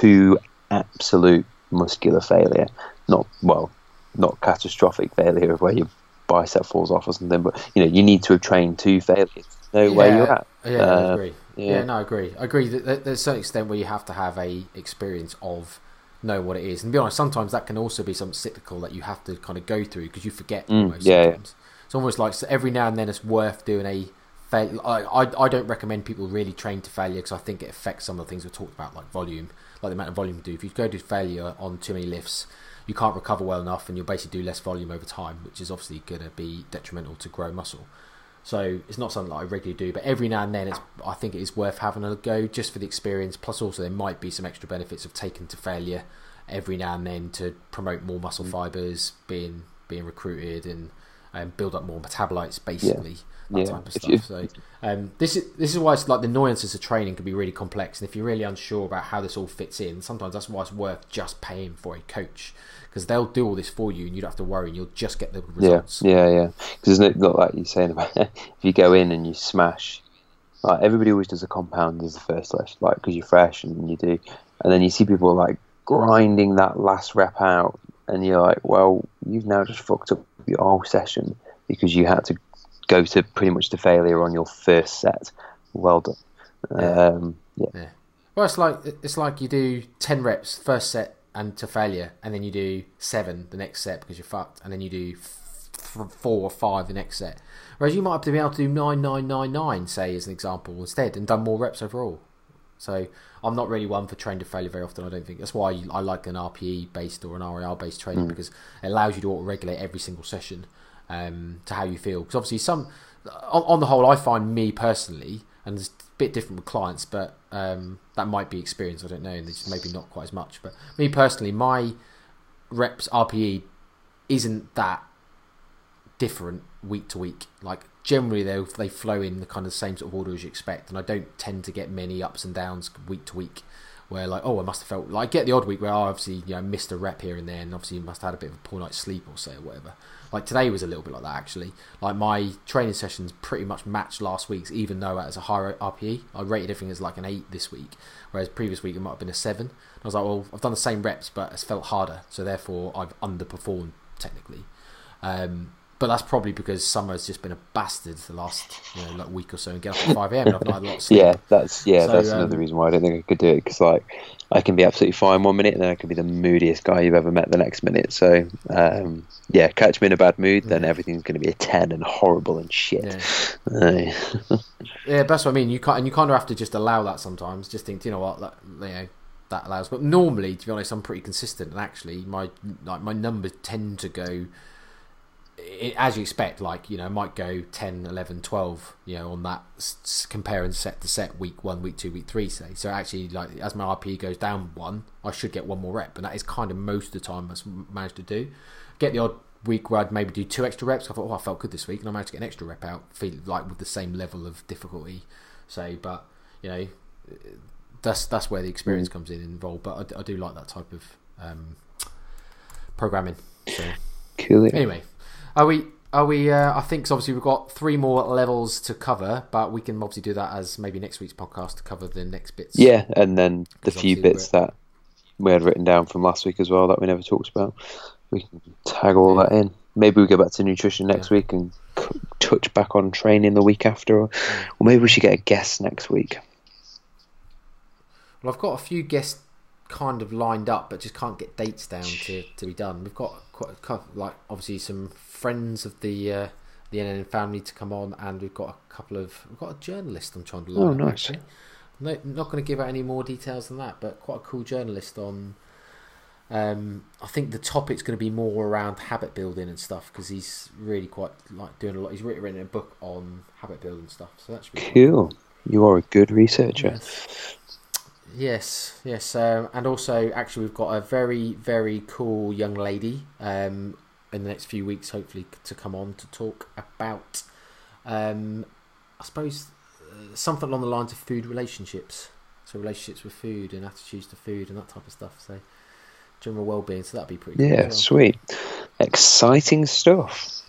to absolute muscular failure. Not well, not catastrophic failure of where your bicep falls off or something, but you know you need to have trained to failure to know yeah, where you're at. Yeah, uh, I agree. Yeah. yeah. no, I agree. I agree that there's a certain extent where you have to have a experience of know what it is. And be honest, sometimes that can also be something cyclical that you have to kind of go through because you forget mm, almost yeah. Yeah. It's almost like so every now and then it's worth doing a fail. I, I, I don't recommend people really train to failure because I think it affects some of the things we talked about, like volume, like the amount of volume you do. If you go to failure on too many lifts, you can't recover well enough and you'll basically do less volume over time, which is obviously going to be detrimental to grow muscle. So it's not something that I regularly do, but every now and then, it's I think it is worth having a go just for the experience. Plus, also there might be some extra benefits of taking to failure every now and then to promote more muscle mm. fibers being being recruited and um, build up more metabolites, basically. Yeah that yeah. type of stuff. So um, this is this is why it's like the nuances of training can be really complex, and if you're really unsure about how this all fits in, sometimes that's why it's worth just paying for a coach because they'll do all this for you, and you don't have to worry, and you'll just get the results. Yeah, yeah, yeah. Because isn't it not like you're saying about if you go in and you smash. Like everybody always does a compound as the first lift, like because you're fresh and you do, and then you see people like grinding that last rep out, and you're like, well, you've now just fucked up your whole session because you had to go to pretty much to failure on your first set. Well done. Yeah. Um, yeah. yeah. Well, it's like it's like you do ten reps first set and to failure, and then you do seven the next set because you're fucked, and then you do f- four or five the next set. Whereas you might have to be able to do nine nine nine nine, say as an example, instead, and done more reps overall. So I'm not really one for train to failure very often. I don't think that's why I like an RPE based or an RIR based training mm. because it allows you to auto regulate every single session um, to how you feel. Because obviously, some on, on, the whole, I find me personally, and bit different with clients, but um, that might be experience. I don't know, and maybe not quite as much. But me personally, my reps RPE isn't that different week to week. Like generally, they they flow in the kind of same sort of order as you expect, and I don't tend to get many ups and downs week to week. where like oh I must have felt like I get the odd week where I obviously you know missed a rep here and there and obviously must have had a bit of a poor night's sleep or say or whatever. Like today was a little bit like that actually. Like my training sessions pretty much matched last week's, even though was a higher RPE. I rated everything as like an eight this week, whereas previous week it might have been a seven. I was like, well, I've done the same reps, but it's felt harder, so therefore I've underperformed technically. Um, but that's probably because summer's just been a bastard the last you know like week or so and get up at five am and I've not had a lot of sleep. Yeah, that's yeah, So, that's um, another reason why I don't think I could do it because like I can be absolutely fine one minute and then I can be the moodiest guy you've ever met the next minute. So um, yeah, catch me in a bad mood, then everything's going to be a ten and horrible and shit. Yeah, that's what I mean. You can't, and you kind of have to just allow that sometimes. Just think, you know what, that, you know, that allows. But normally, to be honest, I'm pretty consistent, and actually, my like my numbers tend to go i as you expect. Like you know, might go 10, 11, 12, You know, on that s- s- comparing set to set, week one, week two, week three. Say so. Actually, like as my RP goes down one, I should get one more rep, and that is kind of most of the time I've managed to do. Get the odd week where I'd maybe do two extra reps. I thought, oh, I felt good this week, and I managed to get an extra rep out, feel like with the same level of difficulty. say. but you know, that's that's where the experience comes in involved. But I, I do like that type of um, programming. So cool. anyway, are we? Are we? Uh, I think 'cause obviously we've got three more levels to cover, but we can obviously do that as maybe next week's podcast to cover the next bits. Yeah, and then the few bits that we had written down from last week as well that we never talked about. We can tag all that in. Maybe we go back to nutrition next week and touch back on training the week after, or, or maybe we should get a guest next week. Well, I've got a few guests kind of lined up, but just can't get dates down to, to be done. We've got quite a couple, like obviously some friends of the uh, the NN family to come on, and we've got a couple of we've got a journalist I'm trying to line Oh, up, nice. actually. No, not going to give out any more details than that, but quite a cool journalist on. Um, I think the topic's going to be more around habit building and stuff because he's really quite like doing a lot. He's written a book on habit building stuff, so that's. Cool. You are a good researcher. Yes, yes, yes. Um, and also, actually, we've got a very, very cool young lady um, in the next few weeks, hopefully, to come on to talk about, um, I suppose, uh, something along the lines of food relationships. So, relationships with food and attitudes to food and that type of stuff. So, general well-being. So that'd be pretty. Cool Yeah, well. sweet. Exciting stuff.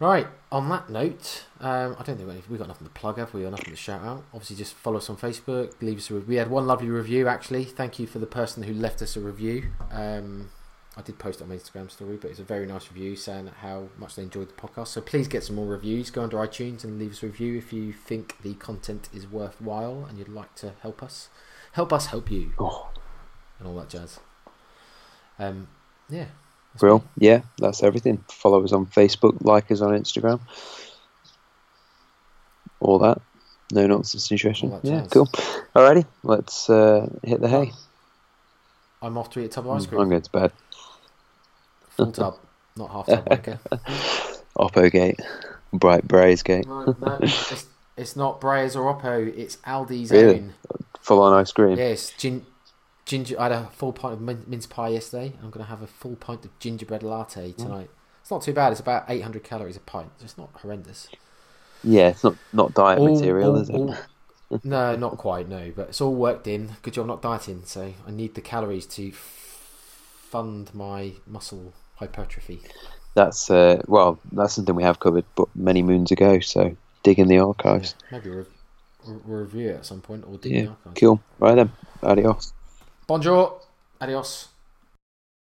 Right. On that note, um, I don't think we've we've got nothing to plug, have we? Or nothing to shout out. Obviously, just follow us on Facebook. Leave us a. Re- we had one lovely review actually. Thank you for the person who left us a review. Um, I did post it on my Instagram story, but it's a very nice review saying how much they enjoyed the podcast. So please get some more reviews. Go under iTunes and leave us a review if you think the content is worthwhile and you'd like to help us. Help us help you Oh, and all that jazz. Um, yeah. That's Brill. me. Yeah, that's everything. Follow us on Facebook, like us on Instagram. All that. No nonsense nutrition. All that Yeah, jazz. cool. Alrighty, let's uh, hit the hay. I'm off to eat a tub of ice cream. I'm cream. going to bed. Full tub, not half tub. wanker. Oppo Gate. Bright Braze Gate. No, no, it's, it's not Breyers or Oppo. It's Aldi's Really? own. Full on ice cream. Yes, gin, ginger. I had a full pint of min- mince pie yesterday. I'm going to have a full pint of gingerbread latte tonight. It's not too bad. It's about 800 calories a pint. So it's not horrendous. Yeah, it's not, not diet All- material, all- is it? all- no, not quite. No, but it's all worked in. Good job not dieting. So I need the calories to f- fund my muscle hypertrophy. That's uh, well, that's something we have covered, but many moons ago. So dig in the archives. Maybe we'll, review it at some point or dig Yeah, the archives. cool. Right then, adios. Bonjour. Adios.